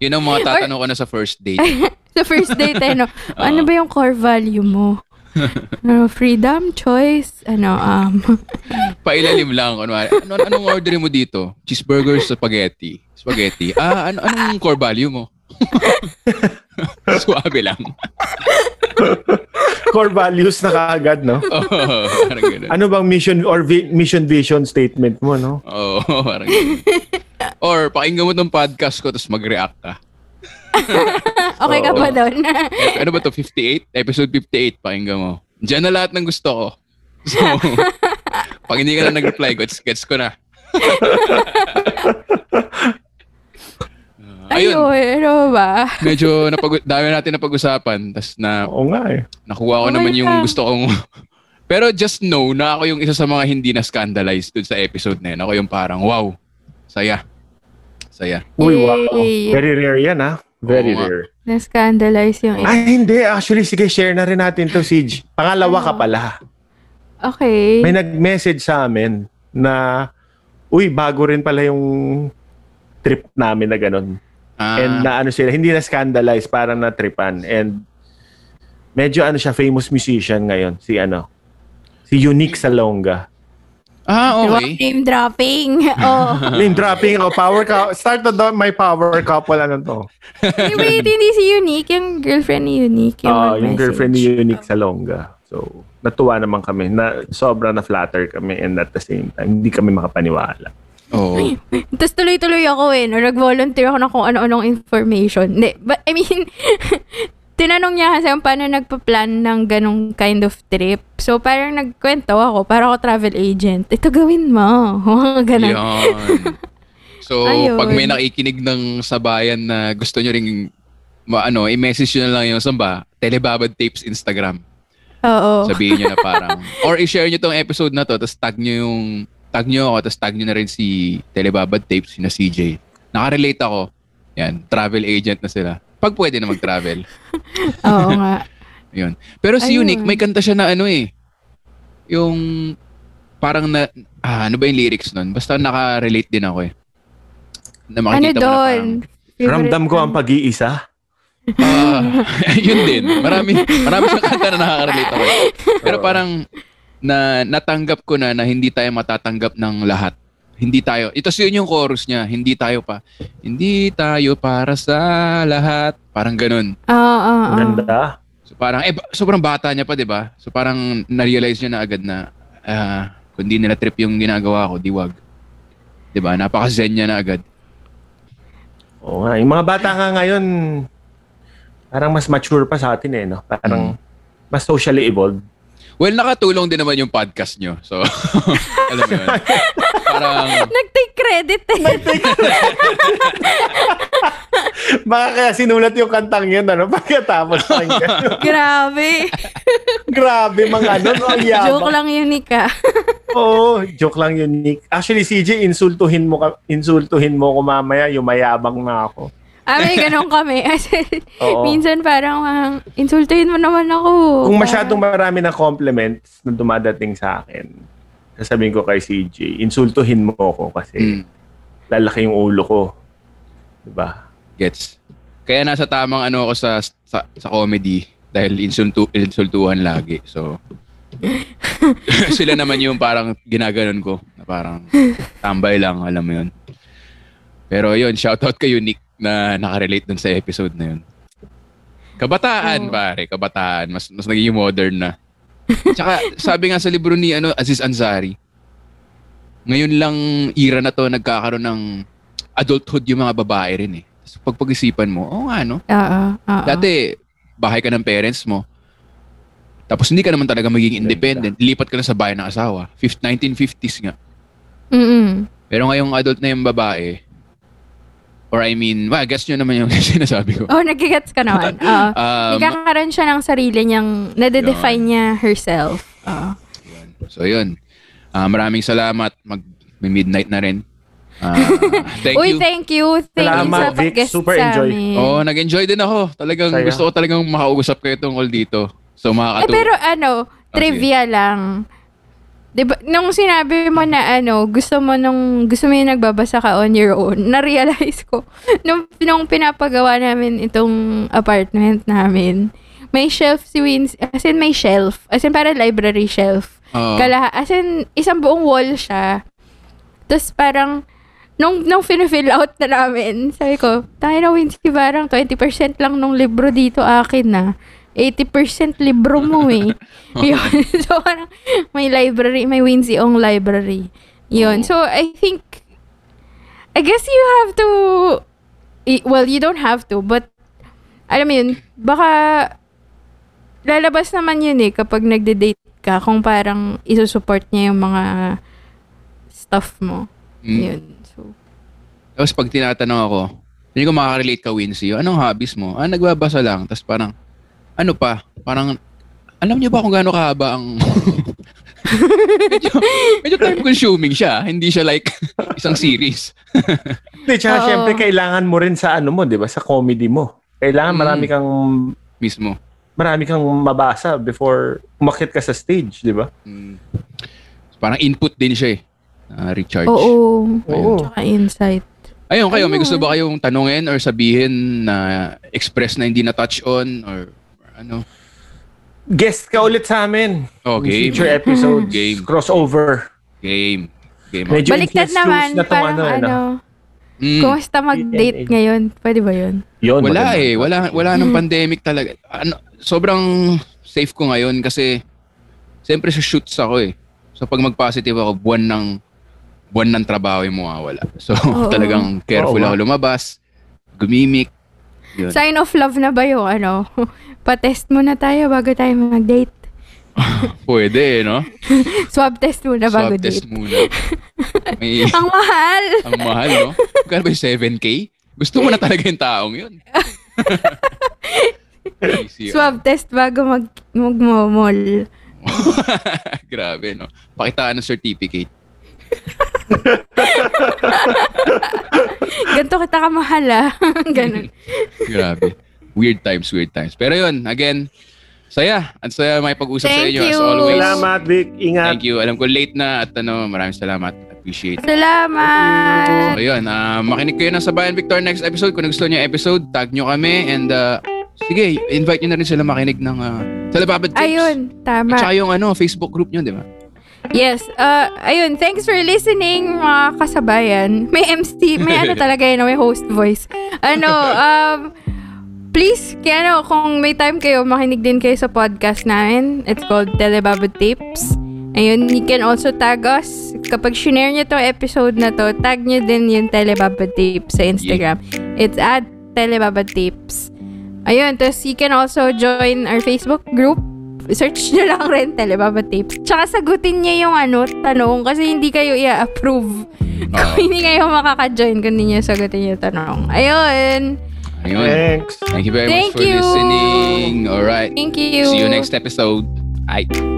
Yun ang mga tatanong ko na sa first date. sa first date, ano, ano ba yung core value mo? ano, freedom, choice, ano, um, Pailalim lang. Kunwari, ano, anong order mo dito? Cheeseburger, spaghetti. Spaghetti. Ah, ano, anong core value mo? Suwabe lang. Core values na kaagad, no? Oo, parang ganun. Ano bang mission or vi- mission vision statement mo, no? Oo, parang ganun. Or pakinggan mo tong podcast ko tapos mag-react ka. okay ka ba doon? Ano ba to 58? Episode 58, pakinggan mo. Diyan na lahat ng gusto ko. So, pag hindi ka na nag-reply, gets, gets ko na. Uh, ayun, Ayun, ano ba? medyo napag dami natin napag-usapan. Tapos na, Oo nga eh. nakuha ko Okay naman yung lang. gusto kong... Pero just know na ako yung isa sa mga hindi na scandalized dun sa episode na yun. Ako yung parang, wow, saya. Saya. Uy, wow. Yay. Very rare yan, ha? Very Oo nga. rare. Na-scandalize yung Ay, hindi. Actually, sige, share na rin natin to, Siege. Pangalawa ka pala. Okay. May nag-message sa amin na, uy, bago rin pala yung trip namin na ganun. Ah, And na ano sila, hindi na scandalize, parang na tripan. And medyo ano siya, famous musician ngayon. Si ano, si Unique Salonga. Ah, Diba? okay. Name dropping. Oh. Name dropping o power couple. Start na doon, my power couple. Ano to? Hey, wait, hindi si Unique. Yung girlfriend ni Unique. Yung, Ah, yung girlfriend ni Unique Salonga. So, natuwa naman kami. Na, sobra na flatter kami and at the same time, hindi kami makapaniwala. Oo. Tapos tuloy-tuloy ako eh. No? Nag-volunteer ako ng kung ano-anong information. Hindi, but I mean, tinanong niya kasi kung paano nagpa-plan ng ganong kind of trip. So, parang nagkwento ako, para ako travel agent. Ito gawin mo. Mga ganon. Yan. So, Ayun. pag may nakikinig ng sabayan na gusto nyo ring ano, i-message nyo na lang yung samba, Telebabad Tapes Instagram. Oo. Sabihin nyo na parang, or i-share nyo tong episode na to, tapos tag nyo yung, tag nyo ako, tapos tag nyo na rin si Telebabad Tapes, si na CJ. Nakarelate ako. Yan, travel agent na sila. Pag pwede na mag-travel. Oo nga. Yun. Pero si Ayun. Unique, may kanta siya na ano eh. Yung parang na, ah, ano ba yung lyrics nun? Basta naka-relate din ako eh. Na Ano makikita mo na doon? parang, Ramdam ko ang pag-iisa. ah, yun din. Marami, marami siyang kanta na nakaka-relate ako eh. Pero parang na natanggap ko na na hindi tayo matatanggap ng lahat. Hindi tayo. Ito yun yung chorus niya. Hindi tayo pa. Hindi tayo para sa lahat. Parang ganun. Oo, oo, oo. Ganda. So parang, eh, sobrang bata niya pa, di ba? So parang na-realize niya na agad na, ah, kung di nila trip yung ginagawa ko, di wag. Di ba? Napaka-zen niya na agad. Oo nga. Yung mga bata nga ngayon, parang mas mature pa sa atin eh, no? Parang mas socially evolved. Well, nakatulong din naman yung podcast nyo. So, alam mo yun. Parang, Nag-take credit eh. Baka kaya sinulat yung kantang yun, ano? Pagkatapos pakinggan. Grabe. Grabe, mga ano, no? Ang yabang. Joke lang Unique ah. Oo, joke lang unique. Actually, CJ, insultuhin mo, ka, insultuhin mo ko mamaya, yung mayabang na ako. Ah, may ganun kami. As in, Oo. minsan parang, um, insultuhin mo naman ako. Kung masyadong marami ng compliments na dumadating sa akin, sasabihin ko kay CJ, insultuhin mo ko kasi mm, lalaki yung ulo ko. Diba? gets. Kaya nasa tamang ano ako sa, sa, sa comedy dahil insultu, insultuhan lagi. So, sila naman yung parang ginaganon ko. Na parang tambay lang, alam mo yun. Pero yun, shoutout kay Unique na nakarelate dun sa episode na yun. Kabataan, Oo. pare. Kabataan. Mas, mas naging modern na. Tsaka, sabi nga sa libro ni ano, Aziz Ansari, ngayon lang era na to nagkakaroon ng adulthood yung mga babae rin eh. So, pag pag-isipan mo, oo nga no. Oo, oo. Dati, bahay ka ng parents mo. Tapos hindi ka naman talaga magiging independent. Lipat ka na sa bahay ng asawa. Fif- 1950s nga. Mm-mm. Pero ngayong adult na yung babae, or I mean, well, guess nyo naman yung sinasabi ko. Oh, nagigets ka naman. Oo. Um, Nagkakaroon siya ng sarili niyang, nade-define niya herself. Oo. so yun. Ah, maraming salamat. Mag may midnight na rin. Ah, thank Uy, you. thank you. Thank you Salamat, sa Vic. Super sa enjoy. amin. Oo, nag-enjoy din ako. Talagang Saya. gusto ko talagang makausap kayo tungkol dito. So Eh, makakatulong. pero ano, trivia lang. Diba, nung sinabi mo na ano, gusto mo nung, gusto mo yung nagbabasa ka on your own, na-realize ko, nung, nung pinapagawa namin itong apartment namin, may shelf si Wins, as in may shelf, as in para library shelf. Oo. Kala, as in, isang buong wall siya. Tapos parang, nung, nung fin-fill out na namin, sabi ko, tayo na Winsky, parang 20% lang nung libro dito akin na. 80% libro mo eh. Yun. so, parang may library, may Winsy Ong library. Yun. So, I think, I guess you have to, well, you don't have to, but, alam mo yun, baka, lalabas naman yun eh kapag nagde-date ka kung parang isusupport niya yung mga stuff mo. Mm. Yun. So, Tapos pag tinatanong ako, hindi ko makaka-relate ka, Wincy. Anong hobbies mo? Ah, nagbabasa lang. Tapos parang, ano pa? Parang, alam niyo ba kung gaano kahaba ang... medyo, medyo time consuming siya. Hindi siya like isang series. Hindi, tsaka Oo. syempre kailangan mo rin sa ano mo, di ba? Sa comedy mo. Kailangan Mm. marami kang Mismo. marami kang mabasa before umakit ka sa stage, di ba? Mm. Parang input din siya eh. Ah, recharge. oo. Oo. Tsaka insight. Ayun kayo, may gusto ba kayong tanungin or sabihin na express na hindi na touch on or ano? Guest ka ulit sa amin. Oh, game. Future episodes. Game. Crossover. Game. Game. Medyo Baliktad naman, na tong parang ano, ano, ano. Mm. kumusta mag-date ngayon? Pwede ba yun? Yun, Wala maganda. eh. Wala, wala nang pandemic talaga. Ano, sobrang safe ko ngayon kasi siyempre sa shoots ako eh. So pag mag-positive ako, buwan ng buwan ng trabaho yung mawawala. So Oo. talagang careful Oo, ako lumabas, gumimik. Yun. Sign of love na ba yung ano? Pa-test muna tayo bago tayo mag-date. Pwede eh, no? Swab test muna bago Swab test date. muna. May, Ang mahal! ang mahal, no? Magkano ba yung 7K? Gusto mo na talaga yung taong yun. Easy, Swab test bago mag mag-mall. Grabe, no? Pakitaan ng certificate. Ganto kita kamahal ah. Ganun. Grabe. Weird times, weird times. Pero yun, again, saya. Ang saya may pag-usap sa Thank inyo as you. always. Salamat, Vic. Ingat. Thank you. Alam ko late na at ano, maraming salamat. Appreciate it. Salamat! So yun, ah, makinig kayo ng Sabayan Victor next episode. Kung gusto niyo episode, tag nyo kami and uh, sige, invite nyo na rin sila makinig ng uh, Talababad Tips. Ayun, At tama. saka yung ano, Facebook group nyo, di ba? Yes. Uh, ayun, thanks for listening mga kasabayan. May MC, may ano talaga yun, may host voice. Ano, um, please, kaya ano, kung may time kayo, makinig din kayo sa podcast namin. It's called Telebabad Tips. Ayun, you can also tag us. Kapag shinare nyo tong episode na to, tag nyo din yung Telebabad Tips sa Instagram. It's at Telebabad Tips. Ayun, tapos you can also join our Facebook group search nyo lang rin Telebaba Tapes. Tsaka sagutin nyo yung ano, tanong kasi hindi kayo i-approve. Oo. Kung hindi kayo makaka-join kung hindi nyo sagutin yung tanong. Ayun. Ayun. Thanks. Thank you very Thank much for you. listening. Alright. Thank you. See you next episode. Bye.